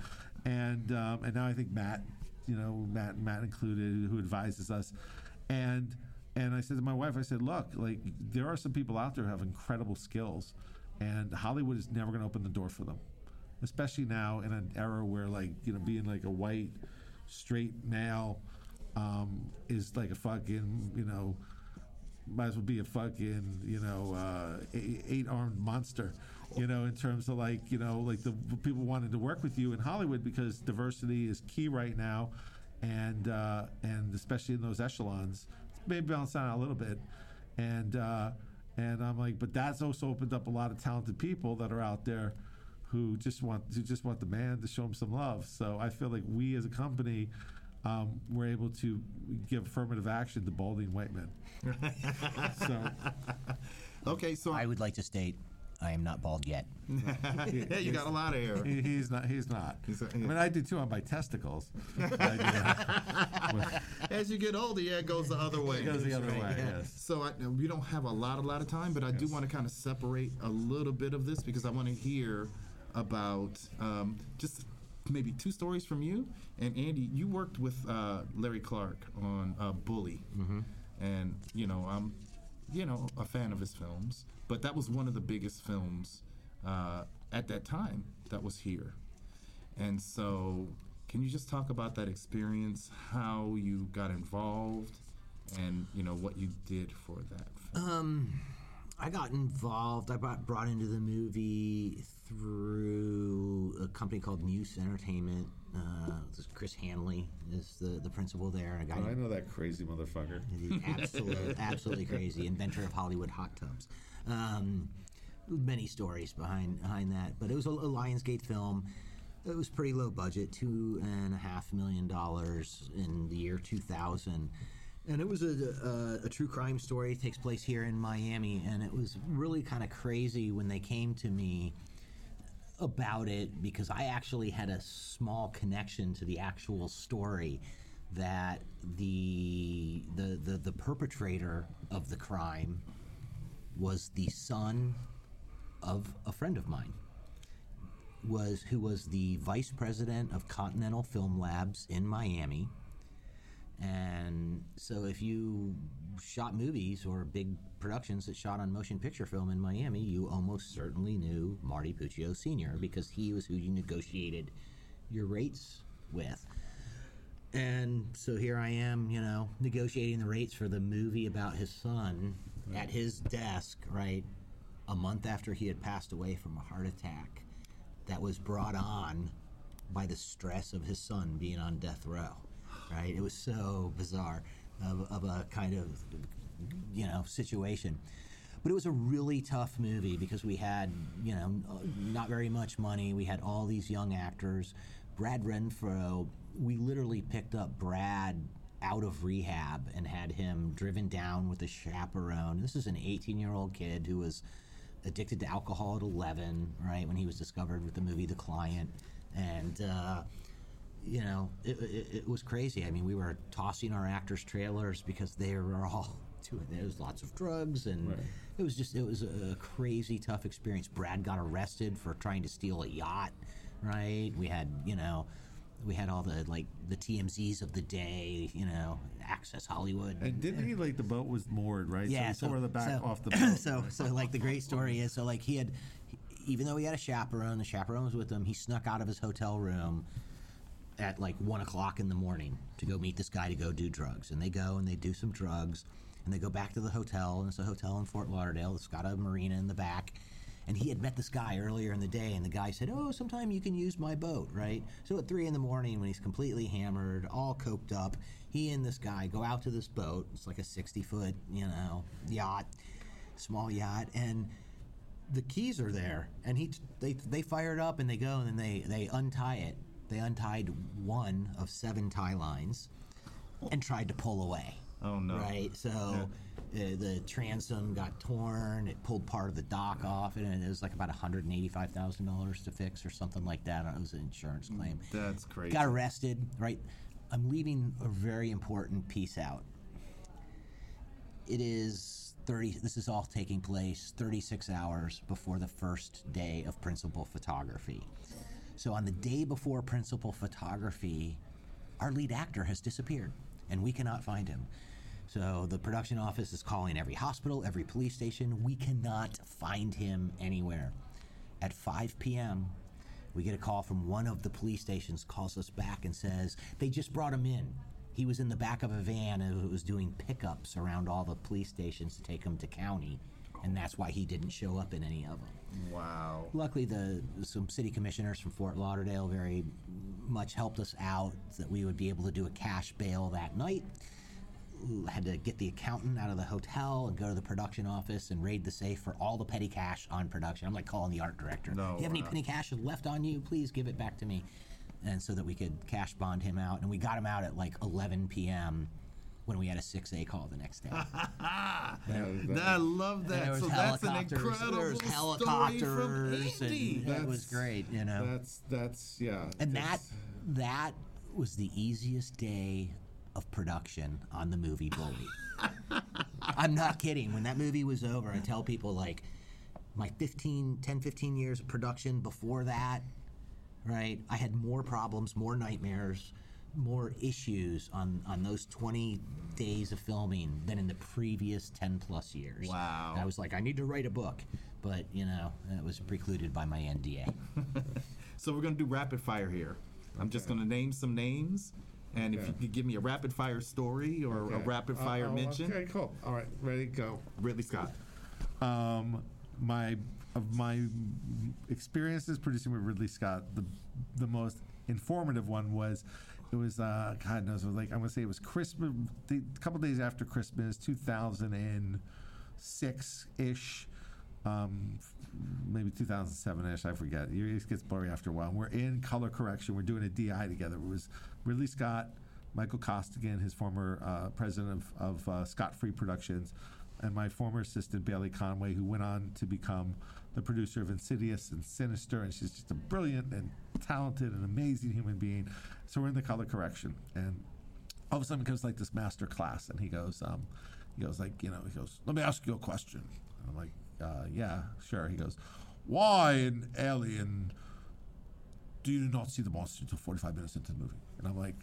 and um, and now I think Matt, you know Matt Matt included, who advises us, and and I said to my wife, I said, look, like there are some people out there who have incredible skills, and Hollywood is never going to open the door for them, especially now in an era where like you know being like a white straight male um, is like a fucking you know might as well be a fucking you know uh, eight armed monster you know in terms of like you know like the people wanting to work with you in hollywood because diversity is key right now and uh, and especially in those echelons. Maybe balance out a little bit. And uh, and i'm like but that's also opened up a lot of talented people that are out there who just want who just want the man to show them some love. So i feel like we as a company um, we're able to give affirmative action to balding white men so Okay, so I would like to state I am not bald yet. yeah, you got a lot of hair. he, he's not. He's not. He's a- I mean, I do too on my testicles. As you get older, yeah, it goes the other way. It goes the other way. Yes. So I, we don't have a lot, a lot of time, but I do want to kind of separate a little bit of this because I want to hear about um, just maybe two stories from you. And Andy, you worked with uh, Larry Clark on uh, Bully, and you know I'm, you know, a fan of his films. But that was one of the biggest films uh, at that time that was here. And so, can you just talk about that experience, how you got involved, and you know what you did for that? Film? Um, I got involved. I got brought into the movie through a company called Muse Entertainment. Uh, this is Chris Hanley is the, the principal there. A guy Oh, I know that crazy motherfucker. absolutely, absolutely crazy. Inventor of Hollywood hot tubs. Um, many stories behind behind that, but it was a, a Lionsgate film. It was pretty low budget, two and a half million dollars in the year 2000, and it was a, a, a true crime story. It takes place here in Miami, and it was really kind of crazy when they came to me about it because I actually had a small connection to the actual story that the the the, the perpetrator of the crime was the son of a friend of mine was who was the vice president of Continental Film Labs in Miami and so if you shot movies or big productions that shot on motion picture film in Miami, you almost certainly knew Marty Puccio Sr. because he was who you negotiated your rates with. And so here I am, you know, negotiating the rates for the movie about his son at his desk, right? A month after he had passed away from a heart attack that was brought on by the stress of his son being on death row, right? It was so bizarre of, of a kind of, you know, situation. But it was a really tough movie because we had, you know, not very much money. We had all these young actors. Brad Renfro, we literally picked up Brad out of rehab and had him driven down with a chaperone. This is an 18 year old kid who was addicted to alcohol at 11, right, when he was discovered with the movie The Client. And, uh, you know, it, it, it was crazy. I mean, we were tossing our actors' trailers because they were all doing. There was lots of drugs, and it was just it was a crazy tough experience. Brad got arrested for trying to steal a yacht, right? We had you know, we had all the like the TMZs of the day, you know, Access Hollywood. And didn't he like the boat was moored, right? Yeah, so he tore the back so- off the boat. so so like the great story is so like he had even though he had a chaperone, the chaperone was with him. He snuck out of his hotel room at like one o'clock in the morning to go meet this guy to go do drugs. And they go and they do some drugs, and they go back to the hotel. And it's a hotel in Fort Lauderdale. It's got a marina in the back. And he had met this guy earlier in the day, and the guy said, "Oh, sometime you can use my boat, right?" So at three in the morning, when he's completely hammered, all coked up, he and this guy go out to this boat. It's like a sixty-foot, you know, yacht, small yacht, and the keys are there, and he they they fire it up and they go and then they they untie it. They untied one of seven tie lines and tried to pull away. Oh, no. Right, so uh, the transom got torn. It pulled part of the dock off, and it was like about one hundred and eighty-five thousand dollars to fix or something like that. It was an insurance claim. That's crazy. Got arrested. Right, I'm leaving a very important piece out. It is 30 this is all taking place 36 hours before the first day of principal photography. So on the day before principal photography, our lead actor has disappeared and we cannot find him. So the production office is calling every hospital, every police station. We cannot find him anywhere. At 5 p.m., we get a call from one of the police stations, calls us back and says, they just brought him in. He was in the back of a van and was doing pickups around all the police stations to take him to county, and that's why he didn't show up in any of them. Wow. Luckily, the some city commissioners from Fort Lauderdale very much helped us out that we would be able to do a cash bail that night. Had to get the accountant out of the hotel and go to the production office and raid the safe for all the petty cash on production. I'm like calling the art director. No, Do you have any penny cash left on you? Please give it back to me. And so that we could cash bond him out. And we got him out at like 11 p.m. when we had a 6A call the next day. I love that. So that's an incredible There was story from helicopters, Andy. and it was great. You know, That's that's yeah. and that that was the easiest day of production on the movie Bully. I'm not kidding. When that movie was over, I tell people like my 15, 10, 15 years of production before that, right? I had more problems, more nightmares, more issues on on those 20 days of filming than in the previous 10 plus years. Wow. And I was like, I need to write a book, but you know, it was precluded by my NDA. So we're gonna do rapid fire here. I'm just gonna name some names, and if you could give me a rapid fire story or a rapid Uh, fire oh, mention, Okay, cool. All right, ready, to go. Ridley Scott. Um, my of my experiences producing with Ridley Scott, the the most informative one was it was uh, God knows it was like I'm gonna say it was Christmas, the, a couple days after Christmas, 2006 ish. Um, maybe 2007ish, I forget. It gets blurry after a while. We're in color correction. We're doing a DI together. It was Ridley Scott, Michael Costigan, his former uh, president of, of uh, Scott Free Productions, and my former assistant Bailey Conway, who went on to become the producer of Insidious and Sinister, and she's just a brilliant and talented and amazing human being. So we're in the color correction, and all of a sudden comes like this master class, and he goes, um, he goes like, you know, he goes, let me ask you a question. And I'm like, uh, yeah, sure. He goes, why in Alien do you not see the monster until 45 minutes into the movie? And I'm like,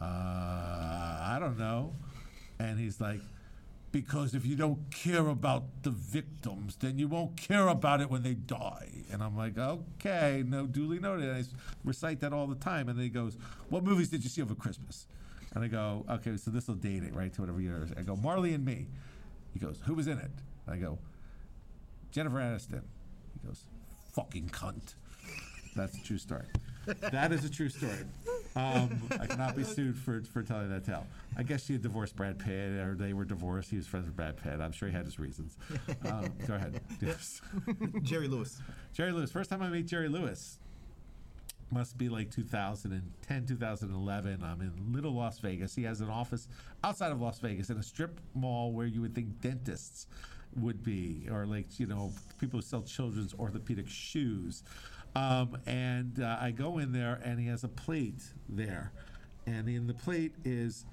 uh, I don't know. And he's like, because if you don't care about the victims, then you won't care about it when they die. And I'm like, okay, no, duly noted. And I recite that all the time. And then he goes, what movies did you see over Christmas? And I go, okay, so this will date it, right, to whatever year. I go, Marley and Me. He goes, who was in it? And I go, Jennifer Aniston. He goes, fucking cunt. That's a true story. that is a true story. Um, I cannot be sued for, for telling that tale. I guess she had divorced Brad Pitt, or they were divorced. He was friends with Brad Pitt. I'm sure he had his reasons. Um, go ahead. Yes. Jerry Lewis. Jerry Lewis. First time I meet Jerry Lewis must be like 2010, 2011. I'm in Little Las Vegas. He has an office outside of Las Vegas in a strip mall where you would think dentists would be, or like, you know, people who sell children's orthopedic shoes. Um, and uh, I go in there and he has a plate there. And in the plate is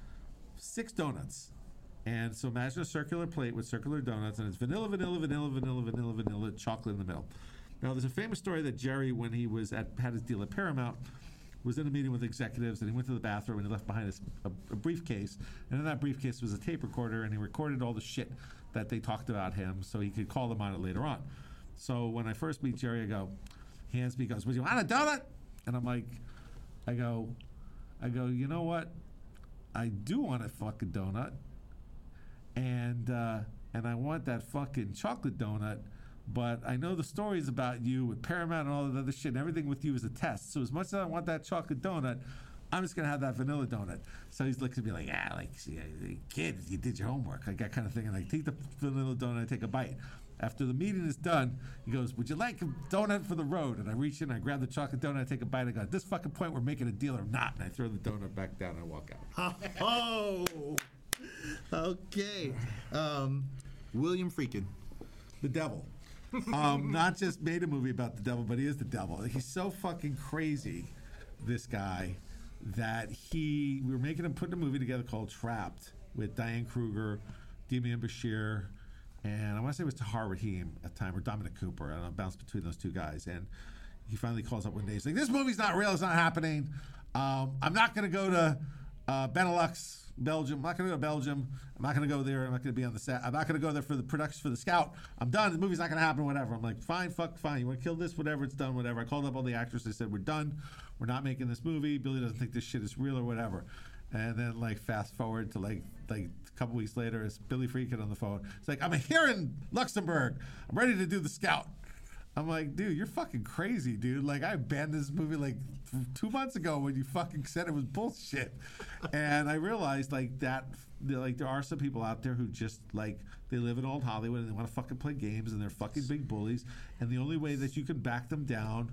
six donuts. And so imagine a circular plate with circular donuts, and it's vanilla, vanilla, vanilla, vanilla, vanilla, vanilla, chocolate in the middle. Now, there's a famous story that Jerry, when he was at had his deal at Paramount, was in a meeting with executives, and he went to the bathroom and he left behind his, a, a briefcase, and in that briefcase was a tape recorder, and he recorded all the shit that they talked about him, so he could call them on it later on. So when I first meet Jerry, I go, hands me, goes, "Would you want a donut?" And I'm like, I go, I go, you know what? I do want a fucking donut, and uh, and I want that fucking chocolate donut. But I know the stories about you with Paramount and all that other shit, and everything with you is a test. So as much as I want that chocolate donut, I'm just gonna have that vanilla donut. So he's looking at me like, yeah, like kid, you did your homework, like that kind of thing. And I take the vanilla donut, I take a bite. After the meeting is done, he goes, "Would you like a donut for the road?" And I reach in, I grab the chocolate donut, I take a bite. I go, "At this fucking point, we're making a deal or not?" And I throw the donut back down and I walk out. Oh, okay. Um, William Friedkin. the devil. Um, not just made a movie about the devil, but he is the devil. He's so fucking crazy, this guy, that he we were making him putting a movie together called Trapped with Diane Kruger, Demián Bichir, and I want to say it was Tahar Rahim at the time or Dominic Cooper. I don't know, bounced between those two guys. And he finally calls up one day. He's like, "This movie's not real. It's not happening. Um, I'm not going to go to uh, Benelux." Belgium. I'm not going to go to Belgium. I'm not going to go there. I'm not going to be on the set. I'm not going to go there for the production for the scout. I'm done. The movie's not going to happen. Whatever. I'm like, fine, fuck, fine. You want to kill this? Whatever. It's done. Whatever. I called up all the actors. They said we're done. We're not making this movie. Billy doesn't think this shit is real or whatever. And then like fast forward to like like a couple weeks later, it's Billy Friedkin on the phone. It's like I'm here in Luxembourg. I'm ready to do the scout. I'm like, dude, you're fucking crazy, dude. Like, I banned this movie like two months ago when you fucking said it was bullshit. and I realized like that, like there are some people out there who just like they live in old Hollywood and they want to fucking play games and they're fucking big bullies. And the only way that you can back them down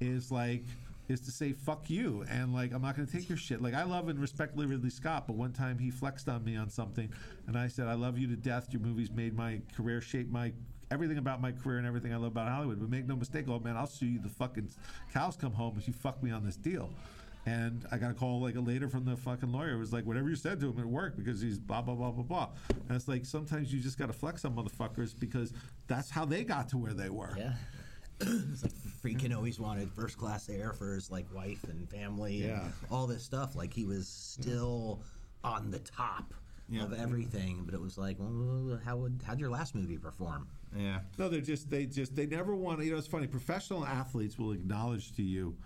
is like is to say fuck you and like I'm not going to take your shit. Like I love and respect Ridley Scott, but one time he flexed on me on something, and I said I love you to death. Your movies made my career, shaped my everything about my career and everything I love about Hollywood. But make no mistake, old man, I'll sue you the fucking cows come home if you fuck me on this deal. And I got a call like a later from the fucking lawyer. It was like whatever you said to him, it worked because he's blah blah blah blah blah. And it's like sometimes you just got to flex on motherfuckers because that's how they got to where they were. Yeah. It's like Friedkin always wanted first class air for his like wife and family and all this stuff. Like he was still on the top Yeah. of everything. But it was like, well, how would how'd your last movie perform? Yeah. No, they're just they just they never want. You know, it's funny. Professional athletes will acknowledge to you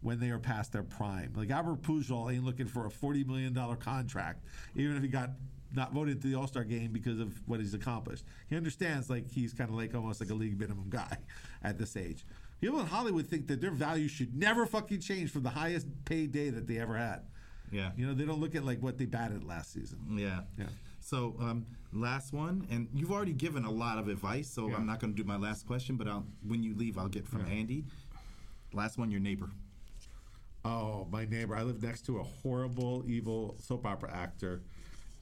when they are past their prime. Like Albert Pujol ain't looking for a forty million dollar contract, even if he got not voted to the All Star game because of what he's accomplished. He understands like he's kind of like almost like a league minimum guy at this age. People in Hollywood think that their value should never fucking change from the highest paid day that they ever had. Yeah. You know, they don't look at like what they batted last season. Yeah. Yeah. So, um, last one, and you've already given a lot of advice, so Yeah. I'm not going to do my last question, but I'll, when you leave, I'll get from Andy. Last one, your neighbor. Oh, my neighbor. I live next to a horrible, evil soap opera actor.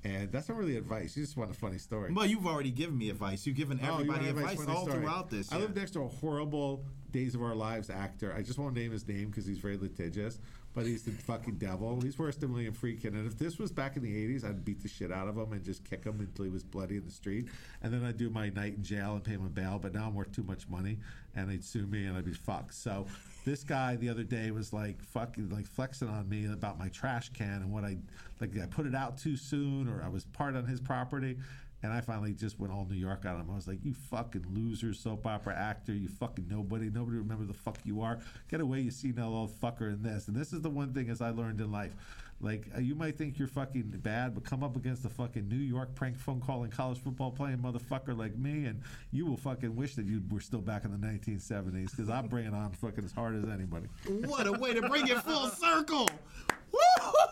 And that's not really advice. You just want a funny story. Well, you've already given me advice. You've given Oh, everybody want advice funny all story? throughout this. I yeah. live next to a horrible Days of Our Lives actor. I just won't name his name because he's very litigious, but he's the fucking devil. He's worse than William Friedkin. And if this was back in the 80s, I'd beat the shit out of him and just kick him until he was bloody in the street. And then I'd do my night in jail and pay him a bail. But now I'm worth too much money and they'd sue me and I'd be fucked. So this guy the other day was like fucking like flexing on me about my trash can and what I like I put it out too soon or I was part on his property. And I finally just went all New York on him. I was like, "You fucking loser, soap opera actor! You fucking nobody. Nobody remember the fuck you are. Get away, you senile old fucker!" In this, and this is the one thing as I learned in life. Like uh, you might think you're fucking bad, but come up against a fucking New York prank phone calling college football playing motherfucker like me, and you will fucking wish that you were still back in the 1970s because I'm bringing on fucking as hard as anybody. What a way to bring it full circle!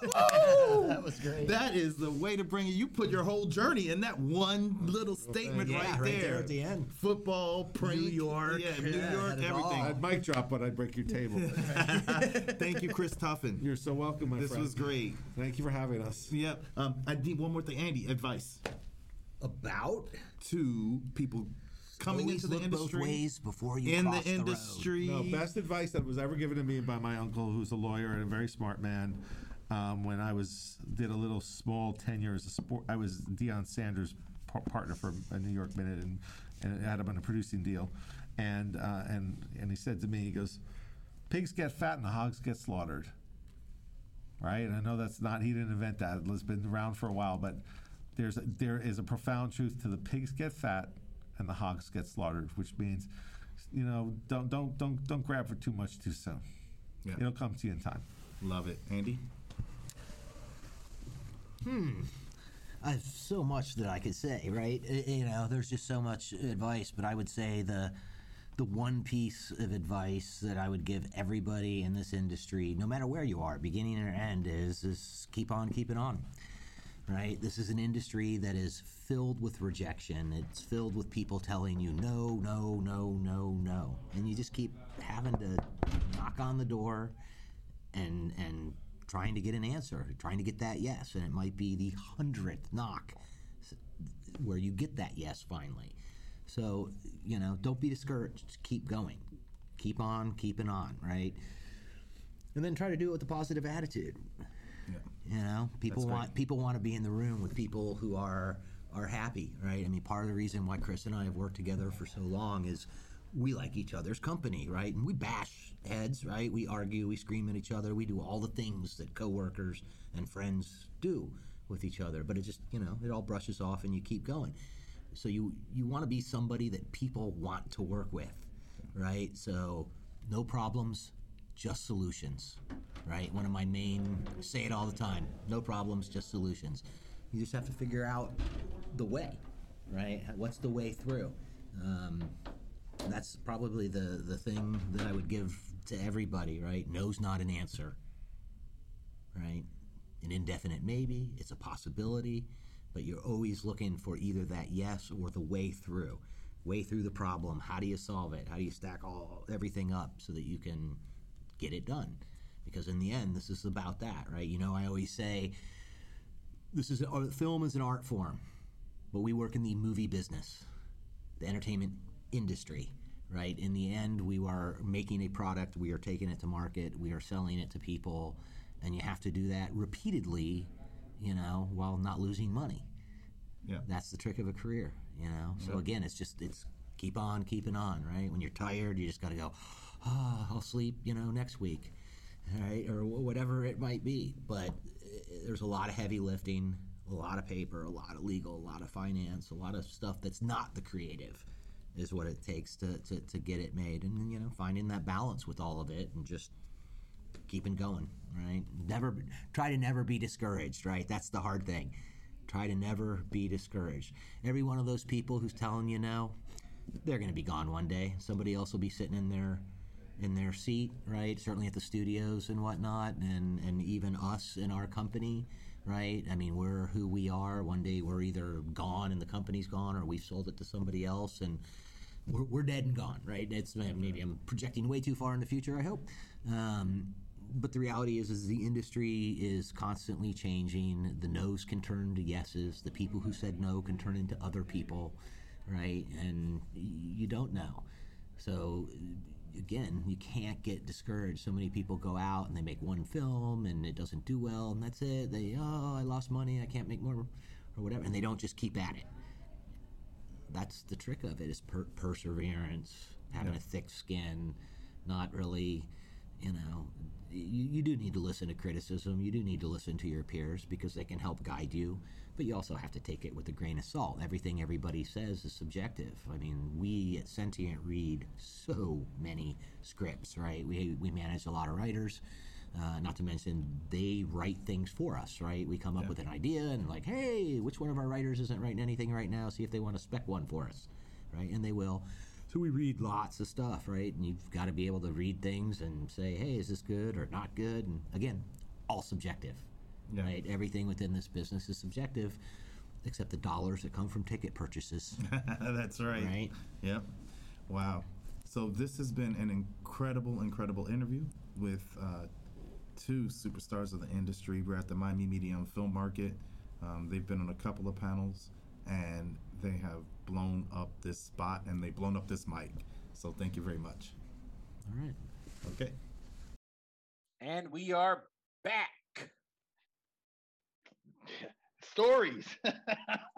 That was great. That is the way to bring it. You put your whole journey in that one little statement Yeah, right, right there. there at the end. Football, prank, New York. yeah, New Yeah, York, had it all. everything. I'd mic drop, but I'd break your table. Thank you, Chris Tuffin. You're so welcome, my This friend. This was great. Thank you for having us. Yep. Um, I need one more thing, Andy. Advice About to people coming always into the look industry. both ways before you in cross the road. industry. No, best advice that was ever given to me by my uncle, who's a lawyer and a very smart man. Um, when I was did a little small tenure as a sport, I was Deion Sanders' par- partner for a New York Minute, and and had him on a producing deal, and uh, and and he said to me, he goes, "Pigs get fat and the hogs get slaughtered." Right, and I know that's not he didn't invent that; it's been around for a while, but there's a, there is a profound truth to the pigs get fat and the hogs get slaughtered, which means you know, don't don't don't don't grab for too much too soon. Yeah. It'll come to you in time. Love it, Andy. Hmm. I have so much that I could say, right? You know, there's just so much advice, but I would say the the one piece of advice that I would give everybody in this industry, no matter where you are, beginning or end, is is keep on keeping on. Right? This is an industry that is filled with rejection. It's filled with people telling you no, no, no, no, no. And you just keep having to knock on the door and and trying to get an answer, trying to get that yes, and it might be the hundredth knock where you get that yes finally. So you know, don't be discouraged. Keep going, keep on keeping on, right? And then try to do it with a positive attitude. Yeah. You know, people That's want great. people want to be in the room with people who are are happy, right? I mean, part of the reason why Chris and I have worked together for so long is we like each other's company, right? And we bash heads, right? We argue, we scream at each other, we do all the things that coworkers and friends do with each other. But it just, you know, it all brushes off and you keep going. So you you want to be somebody that people want to work with, right? So no problems, just solutions, right? One of my main say it all the time. No problems, just solutions. You just have to figure out the way, right? What's the way through? Um, that's probably the the thing that I would give to everybody, right? No's not an answer, right? An indefinite maybe, it's a possibility, but you're always looking for either that yes or the way through. Way through the problem. How do you solve it? How do you stack all everything up so that you can get it done? Because in the end, this is about that, right? You know, I always say this is uh, film is an art form, but we work in the movie business, the entertainment industry, right? In the end, we are making a product, we are taking it to market, we are selling it to people, and you have to do that repeatedly, you know, while not losing money. Yeah. That's the trick of a career, you know. So again, it's just it's keep on keeping on, right? When you're tired, you just got to go. Ah, I'll sleep, you know, next week, right, or whatever it might be. But uh, there's a lot of heavy lifting, a lot of paper, a lot of legal, a lot of finance, a lot of stuff that's not the creative, is what it takes to to, to get it made, and you know, finding that balance with all of it, and just keeping going, right? Never try to never be discouraged, right? That's the hard thing. Try to never be discouraged. Every one of those people who's telling you no, they're going to be gone one day. Somebody else will be sitting in their in their seat, right? Certainly at the studios and whatnot, and and even us in our company, right? I mean, we're who we are. One day we're either gone and the company's gone, or we've sold it to somebody else, and we're, dead and gone, right? It's maybe I'm projecting way too far in the future. I hope, um, but the reality is, is the industry is constantly changing. The no's can turn to yeses. The people who said no can turn into other people, right? And you don't know. So again, you can't get discouraged. So many people go out and they make one film and it doesn't do well, and that's it. They oh, I lost money. I can't make more, or whatever, and they don't just keep at it that's the trick of it is per- perseverance having a thick skin not really you know you, you do need to listen to criticism you do need to listen to your peers because they can help guide you but you also have to take it with a grain of salt everything everybody says is subjective i mean we at sentient read so many scripts right we, we manage a lot of writers uh, not to mention they write things for us, right? We come up with an idea and like, hey, which one of our writers isn't writing anything right now? See if they want to spec one for us, right? And they will. So we read lots of stuff, right? And you've got to be able to read things and say, hey, is this good or not good? And again, all subjective, Yeah. right? Everything within this business is subjective, except the dollars that come from ticket purchases, That's right. right? Yep. Wow. So this has been an incredible, incredible interview with uh, two superstars of the industry. We're at the Miami Medium Film Market. Um, they've been on a couple of panels, and they have blown up this spot and they've blown up this mic. So thank you very much. All right. Okay. And we are back. Stories.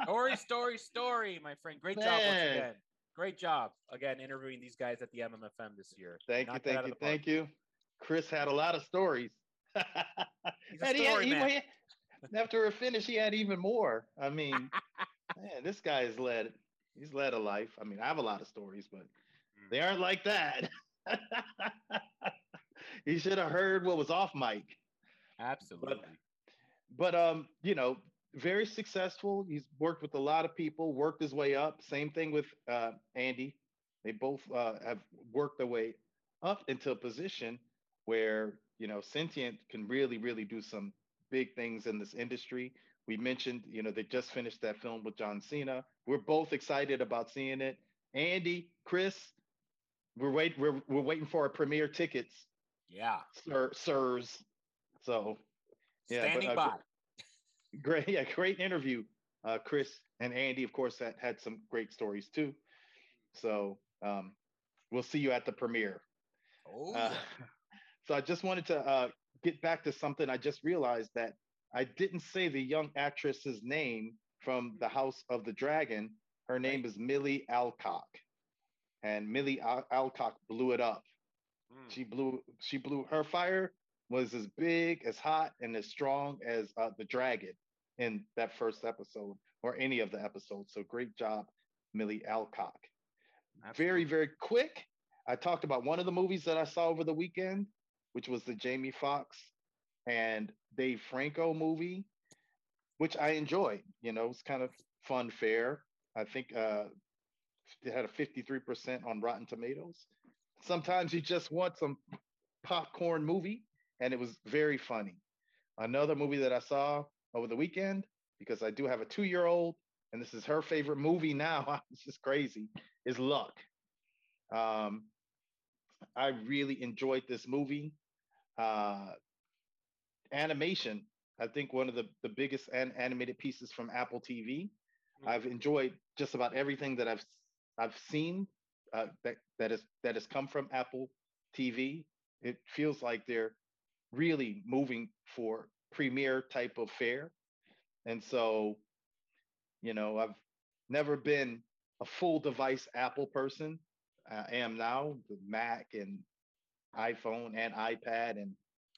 Story, story, story, my friend. Great job once again. Great job again interviewing these guys at the MMFM this year. thank you, Knocked it out thank you, thank you. Chris had a lot of stories. He's a And he had- story he- man. he- after it finished, he had even more. I mean, man, this guy has led. He's led a life. I mean, I have a lot of stories, but They aren't like that. he should have heard what was off mic. Absolutely. But um, you know, very successful. He's worked with a lot of people, worked his way up. Same thing with uh, Andy. They both uh, have worked their way up into a position where you know Sentient can really, really do some big things in this industry. We mentioned, you know, they just finished that film with John Cena. We're both excited about seeing it. Andy, Chris, we're wait we're we're waiting for our premiere tickets, yeah. sir, sirs. So Yeah, but, Standing uh, by. great, yeah, great interview. Uh, Chris and Andy, of course, that had some great stories too. So um, we'll see you at the premiere. Oh, Uh, so I just wanted to uh, get back to something. I just realized that I didn't say the young actress's name from the House of the Dragon. Her name is Millie Alcock, and Millie Al- Alcock blew it up. Mm. She blew. She blew. Her fire was as big, as hot, and as strong as uh, the dragon in that first episode or any of the episodes. So great job, Millie Alcock very very quick i talked about one of the movies that i saw over the weekend which was the jamie Foxx and dave franco movie which i enjoyed you know it's kind of fun fair i think uh it had a 53% on rotten tomatoes sometimes you just want some popcorn movie and it was very funny another movie that i saw over the weekend because i do have a two-year-old and this is her favorite movie now it's just crazy is luck. Um, I really enjoyed this movie. Uh, animation, I think one of the, the biggest an- animated pieces from Apple TV. Mm. I've enjoyed just about everything that I've I've seen uh, that that is that has come from Apple TV. It feels like they're really moving for premiere type of fare, and so you know I've never been a full device Apple person. I am now the Mac and iPhone and iPad and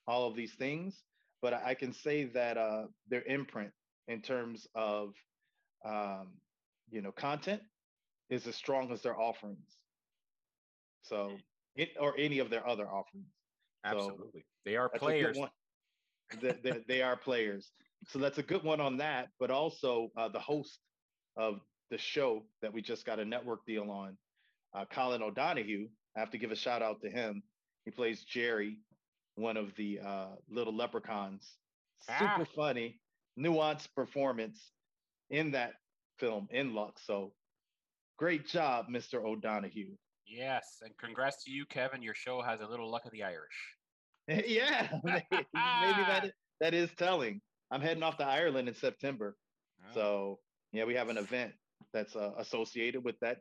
all of these things. But I can say that uh, their imprint in terms of um, you know content is as strong as their offerings. So it or any of their other offerings. So Absolutely. They are that's a good players. They- are players. So that's a good one on that. But also uh, the host of the show that we just got a network deal on, uh, Colin O'Donoghue. I have to give a shout out to him. He plays Jerry, one of the uh, little leprechauns. Super Ah. funny, nuanced performance in that film in Luck. So great job, Mr. O'Donoghue. Yes. And congrats to you, Kevin. Your show has a little luck of the Irish. yeah, maybe, maybe that is, that is telling. I'm heading off to Ireland in September. Oh, So yeah, we have an event that's uh, associated with that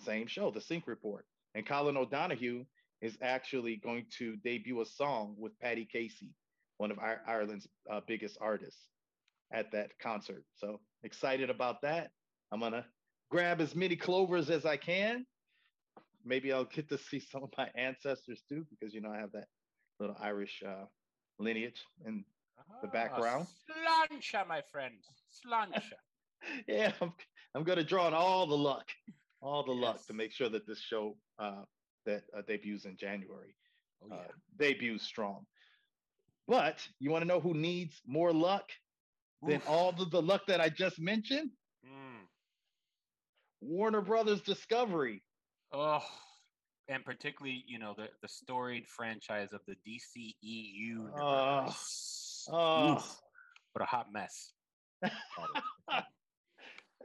same show, the Sync Report. And Colin O'Donoghue is actually going to debut a song with Patty Casey, one of Ireland's uh, biggest artists, at that concert. So excited about that. I'm gonna grab as many clovers as I can. Maybe I'll get to see some of my ancestors too, because you know I have that little Irish uh, lineage and the background. Ah, Sláinte, my friend. Sláinte. yeah, I'm, I'm going to draw on all the luck, all the luck to make sure that this show uh, that uh, debuts in January Oh, yeah. uh, debuts strong. But you want to know who needs more luck than all of the luck that I just mentioned? Mm. Warner Brothers Discovery. Oh, and particularly, you know, the, the storied franchise of the DCEU Oh. universe. Oh, What a hot mess.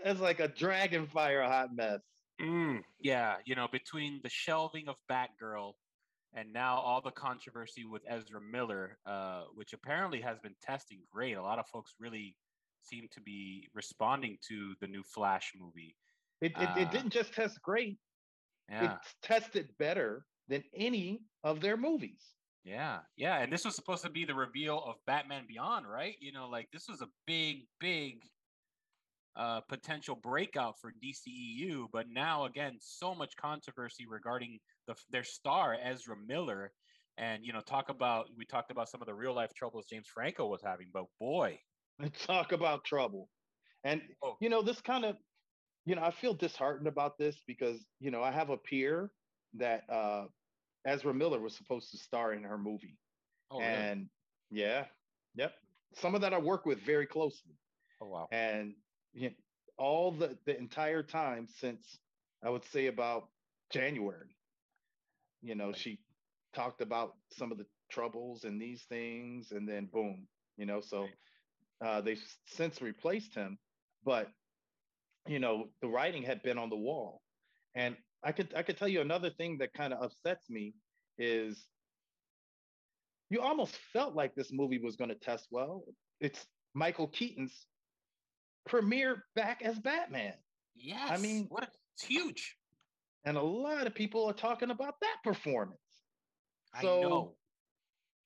it's like a dragon fire hot mess. Mm, yeah, you know, between the shelving of Batgirl and now all the controversy with Ezra Miller, uh, which apparently has been testing great. A lot of folks really seem to be responding to the new Flash movie. It, it, Ah. it didn't just test great, Yeah, it's tested better than any of their movies. yeah, yeah. And this was supposed to be the reveal of Batman Beyond, right? You know, like this was a big, big uh, potential breakout for DCEU. But now, again, so much controversy regarding the, their star Ezra Miller, and you know, talk about we talked about some of the real life troubles James Franco was having, but boy, talk about trouble. And Oh. you know, this kind of, you know, I feel disheartened about this because you know I have a peer that uh, Ezra Miller was supposed to star in her movie, Oh, really? and yeah, yep, some of that I work with very closely, oh wow. and you know, all the the entire time since I would say about January, you know, she talked about some of the troubles and these things, and then boom, you know, so uh, they've since replaced him, but you know, the writing had been on the wall, and I could I could tell you another thing that kind of upsets me is you almost felt like this movie was going to test well. It's Michael Keaton's premiere back as Batman. Yes. I mean- what? A, it's huge. And a lot of people are talking about that performance. I So, know.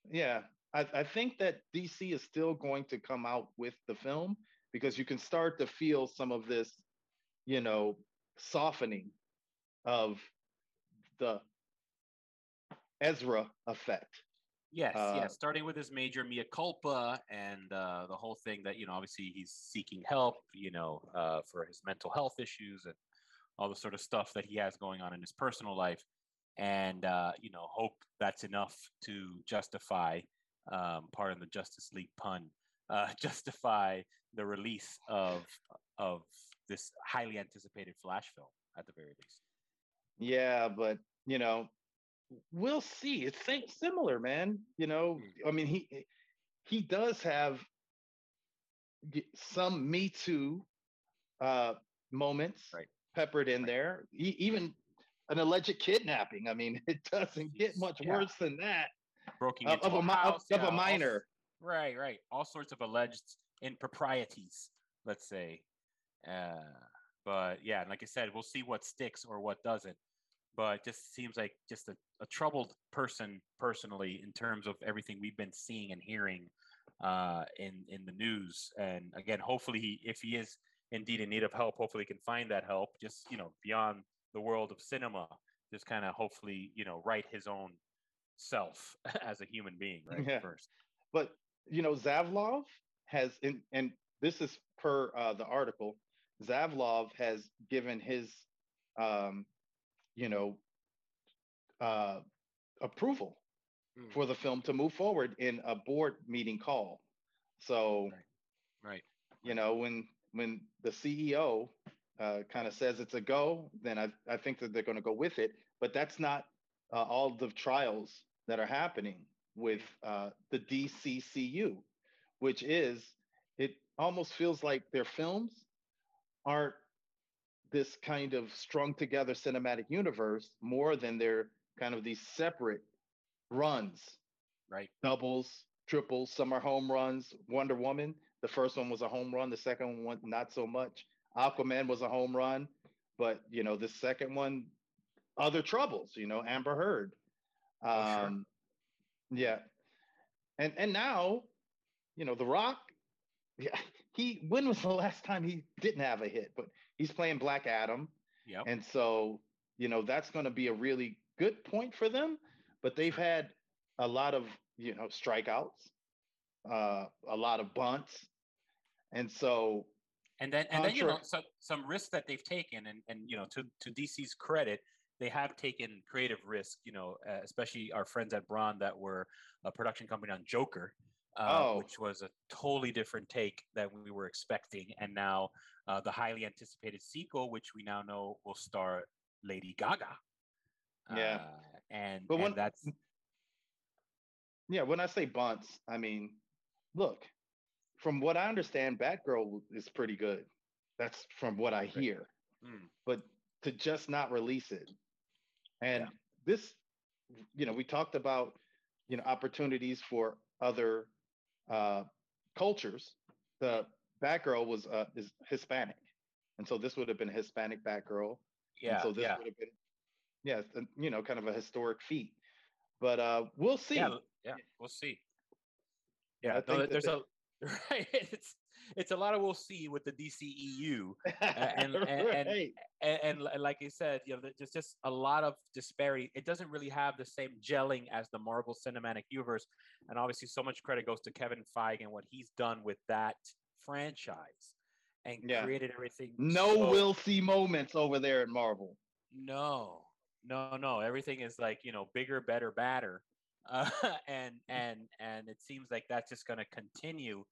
Yeah, I, I think that DC is still going to come out with the film because you can start to feel some of this, you know, softening of the Ezra effect. Yes, uh, yes. Starting with his major mea culpa and uh, the whole thing that you know, obviously he's seeking help, you know, uh, for his mental health issues and all the sort of stuff that he has going on in his personal life, and uh, you know, hope that's enough to justify, um, pardon the Justice League pun, uh, justify the release of of this highly anticipated Flash film at the very least. Yeah, but you know, we'll see. It's similar, man. You know, I mean, he he does have some Me Too uh, moments Right. peppered in there. E- even an alleged kidnapping. I mean, it doesn't get much yeah. worse than that Broken of, of a, of, house, of yeah, a minor. Right, right. All sorts of alleged improprieties, let's say. Uh, but yeah, like I said, we'll see what sticks or what doesn't. But just seems like just a, a troubled person personally in terms of everything we've been seeing and hearing uh, in in the news. And again, hopefully, he, if he is indeed in need of help, hopefully he can find that help. Just you know, beyond the world of cinema, just kind of hopefully you know, right his own self as a human being, right? Yeah. First. But you know, Zaslav has, in, and this is per uh, the article, Zaslav has given his, um, you know, uh, approval Mm. for the film to move forward in a board meeting call. So, Right. Right. you know, when when the CEO uh, kind of says it's a go, then I, I think that they're going to go with it. But that's not uh, all the trials that are happening with uh, the DCEU, which is it almost feels like their films aren't this kind of strung together cinematic universe more than they're kind of these separate runs Right. doubles, triples. Some are home runs. Wonder Woman, the first one was a home run. The second one, not so much. Aquaman was a home run, but you know, the second one, other troubles. You know, Amber Heard. Oh, sure. Um, yeah, and and now, you know, The Rock. Yeah, he. When was the last time he didn't have a hit? But he's playing Black Adam. Yep. And so, you know, that's going to be a really good point for them. But they've had a lot of, you know, strikeouts, uh, a lot of bunts. And so, and then and then you know some some risks that they've taken and and you know to to DC's credit they have taken creative risk you know uh, especially our friends at Bron that were a production company on Joker uh, Oh. which was a totally different take than we were expecting and now uh, the highly anticipated sequel which we now know will star Lady Gaga Yeah. uh, and, But and when- that's yeah, when I say bunts, I mean, look, from what I understand, Batgirl is pretty good. That's from what I hear. Mm. But to just not release it. And Yeah. this, you know, we talked about, you know, opportunities for other uh, cultures. The Batgirl was uh, is Hispanic, and so this would have been Hispanic Batgirl. and yeah so this yeah would have been, yeah, you know, kind of a historic feat. But uh, we'll see. Yeah, yeah, we'll see. Yeah, I no, think there's the- a right. It's it's a lot of we'll see with the DCEU, and- and- and- Right. and, and, li- like you said, you know, there's just a lot of disparity. It doesn't really have the same gelling as the Marvel Cinematic Universe, and obviously, so much credit goes to Kevin Feige and what he's done with that franchise, and Yeah. created everything. no so- will see moments over there at Marvel. no, no, no. Everything is like you know bigger, better, badder, uh, and and and it seems like that's just going to continue.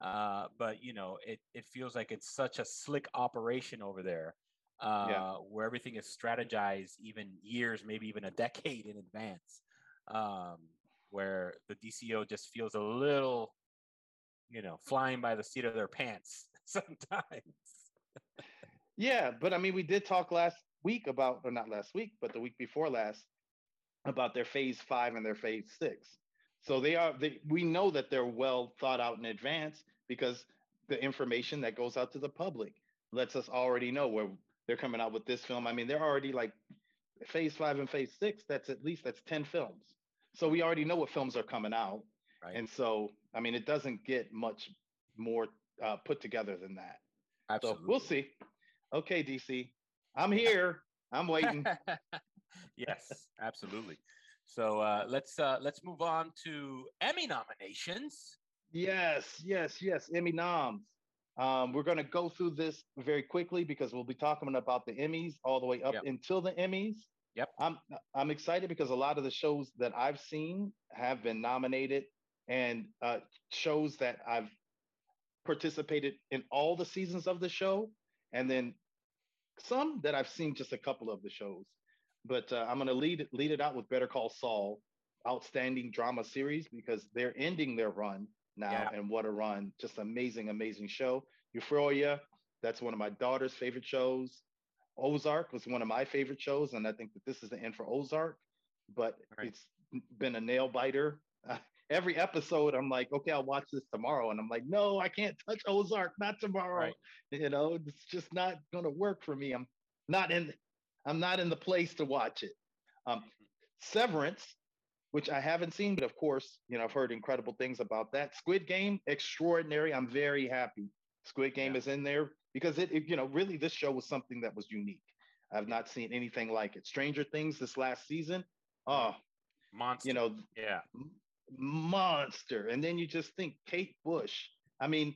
Uh, but you know, it it feels like it's such a slick operation over there, uh, yeah. where everything is strategized even years, maybe even a decade in advance. Um, where the DCO just feels a little, you know, flying by the seat of their pants sometimes. yeah, but I mean, we did talk last week about, or not last week, but the week before last, about their phase five and their phase six. So they are, they, we know that they're well thought out in advance because the information that goes out to the public lets us already know where they're coming out with this film. I mean, they're already like phase five and phase six. That's at least that's 10 films. So we already know what films are coming out. Right. And so, I mean, it doesn't get much more uh, put together than that. Absolutely. So we'll see. Okay, DC, I'm here. I'm waiting. yes, absolutely. So uh, let's uh, let's move on to Emmy nominations. Yes, yes, yes. Emmy noms. Um, we're going to go through this very quickly because we'll be talking about the Emmys all the way up yep. until the Emmys. Yep. I'm I'm excited because a lot of the shows that I've seen have been nominated, and uh, shows that I've participated in all the seasons of the show, and then some that I've seen just a couple of the shows. But uh, I'm going to lead lead it out with Better Call Saul, outstanding drama series because they're ending their run now, yeah. and what a run! Just amazing, amazing show. Euphoria, that's one of my daughter's favorite shows. Ozark was one of my favorite shows, and I think that this is the end for Ozark. But right. it's been a nail biter. Uh, every episode, I'm like, okay, I'll watch this tomorrow, and I'm like, no, I can't touch Ozark, not tomorrow. Right. You know, it's just not going to work for me. I'm not in. I'm not in the place to watch it. Um, Severance, which I haven't seen, but of course, you know, I've heard incredible things about that. Squid Game, extraordinary. I'm very happy. Squid Game yeah. is in there because it, it, you know, really this show was something that was unique. I've not seen anything like it. Stranger Things this last season, oh, monster. You know, yeah, monster. And then you just think Kate Bush. I mean,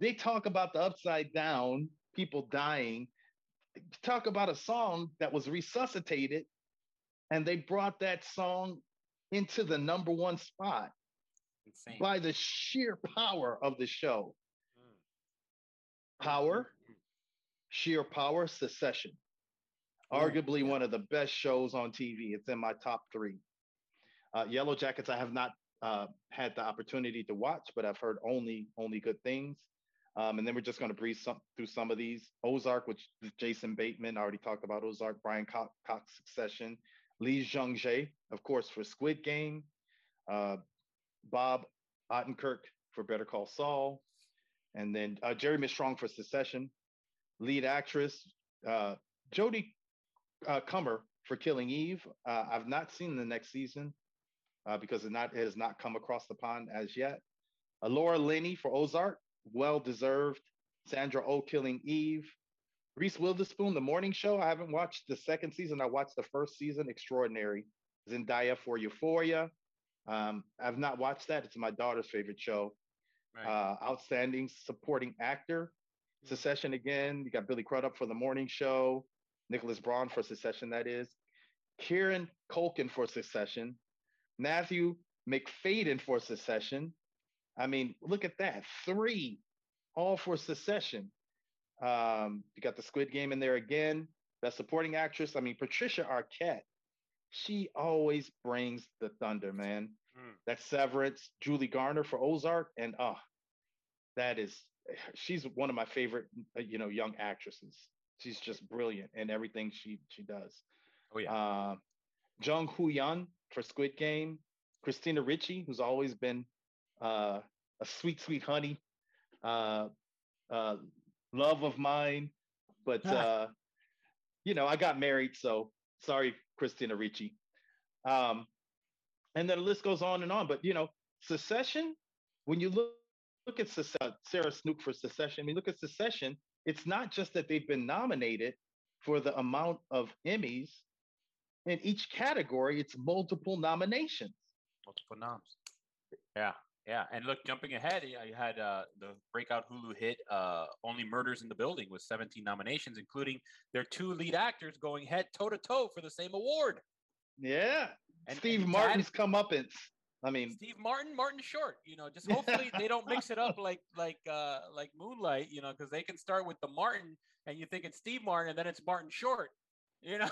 they talk about the upside down, people dying. Talk about a song that was resuscitated, and they brought that song into the number one spot Insane. by the sheer power of the show. Power, Sheer Power, Succession. Arguably one of the best shows on TV. It's in my top three. Uh, Yellow Jackets, I have not uh, had the opportunity to watch, but I've heard only only good things. Um, and then we're just going to breeze some, through some of these. Ozark, which Jason Bateman already talked about. Ozark, Brian Cox, Cox Succession, Lee Jung Jae, of course, for Squid Game, uh, Bob Odenkirk for Better Call Saul, and then uh, Jeremy Strong for Succession, lead actress uh, Jodie uh, Comer for Killing Eve. Uh, I've not seen the next season uh, because it, not, it has not come across the pond as yet. Laura Linney for Ozark, well deserved. Sandra O oh Killing Eve. Reese Witherspoon, The Morning Show. I haven't watched the second season. I watched the first season. Extraordinary. Zendaya for Euphoria. Um, I've not watched that. It's my daughter's favorite show. Right. Uh, outstanding supporting actor. Succession again. You got Billy Crudup for the morning show. Nicholas Braun for Succession, that is. Kieran Culkin for Succession. Matthew Macfadyen for Succession. I mean, look at that. Three, all for Succession. Um, you got the Squid Game in there again. Best supporting actress. I mean, Patricia Arquette. She always brings the thunder, man. Mm. That's Severance, Julia Garner for Ozark, and oh, that is she's one of my favorite, uh, you know, young actresses. She's just brilliant in everything she she does. Oh yeah. Uh, Jung Ho-yeon for Squid Game, Christina Ricci, who's always been uh, a sweet, sweet honey, uh, uh, love of mine. But uh, you know, I got married, so sorry, Christina Ricci. Um, and then the list goes on and on. But you know, Succession, when you look look at Sarah Snook for Succession, I mean, look at Succession. It's not just that they've been nominated for the amount of Emmys in each category; it's multiple nominations. Multiple noms. Yeah. Yeah, and look, jumping ahead, you had uh, the breakout Hulu hit uh, "Only Murders in the Building" with 17 nominations, including their two lead actors going head toe to toe for the same award. Yeah. And Steve and Martin's add- comeuppance. I mean, Steve Martin, Martin Short. You know, just hopefully they don't mix it up like like uh, like Moonlight. You know, because they can start with the Martin, and you think it's Steve Martin, and then it's Martin Short. You know,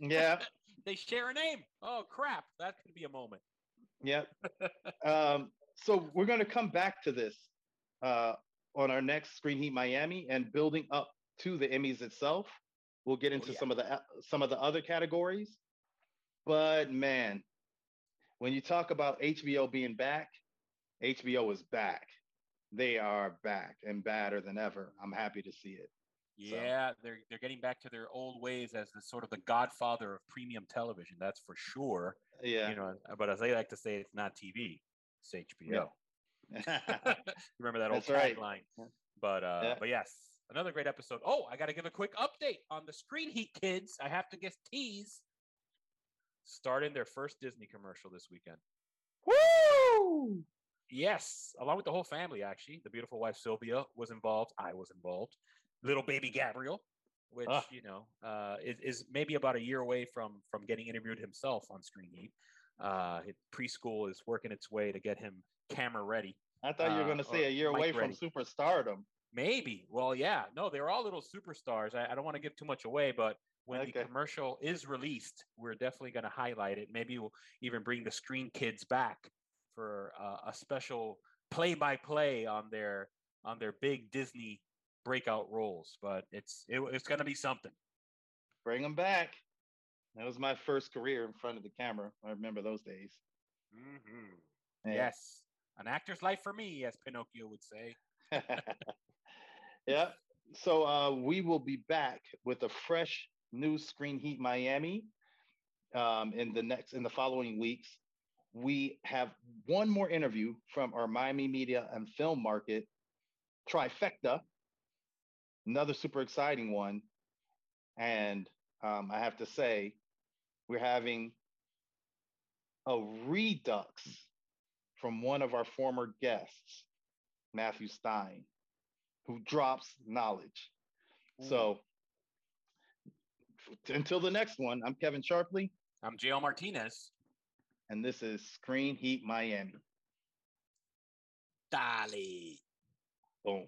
yeah, they share a name. Oh crap, that could be a moment. Yep. Um, so we're going to come back to this uh, on our next Screen Heat Miami and building up to the Emmys itself. We'll get into yeah. some of the some of the other categories. But man, when you talk about HBO being back, HBO is back. They are back and badder than ever. I'm happy to see it. So- Yeah, they're they're getting back to their old ways as the sort of the godfather of premium television. That's for sure. Yeah. You know, but as they like to say, it's not TV, it's HBO. Remember that old right. tagline. But uh, Yeah. but yes, another great episode. Oh, I got to give a quick update on the Screen Heat kids. I have to guess tease. Starting their first Disney commercial this weekend. Woo! Yes, along with the whole family, actually. The beautiful wife Sylvia was involved. I was involved. Little baby Gabriel, which Ah. you know uh, is, is maybe about a year away from from getting interviewed himself on Screen Heat. Uh, preschool is working its way to get him camera ready. I thought you were Uh, going to say a year away from Ready. superstardom. Maybe. Well, yeah. No, they're all little superstars. I, I don't want to give too much away, but when the commercial is released, we're definitely going to highlight it. Maybe we'll even bring the Screen Kids back for uh, a special play-by-play on their on their big Disney breakout roles. But it's it, it's going to be something. Bring them back. That was my first career in front of the camera. I remember those days. Mhm. Yeah. Yes, an actor's life for me, as Pinocchio would say. yeah. So uh, we will be back with a fresh new Screen Heat Miami um, in the next in the following weeks. We have one more interview from our Miami media and film market trifecta. Another super exciting one, and um, I have to say, we're having a redux from one of our former guests, Matthew Stein who drops knowledge. So until the next one, I'm Kevin Sharpley, I'm J.L. Martinez. and this is Screen Heat Miami. Dolly. Boom.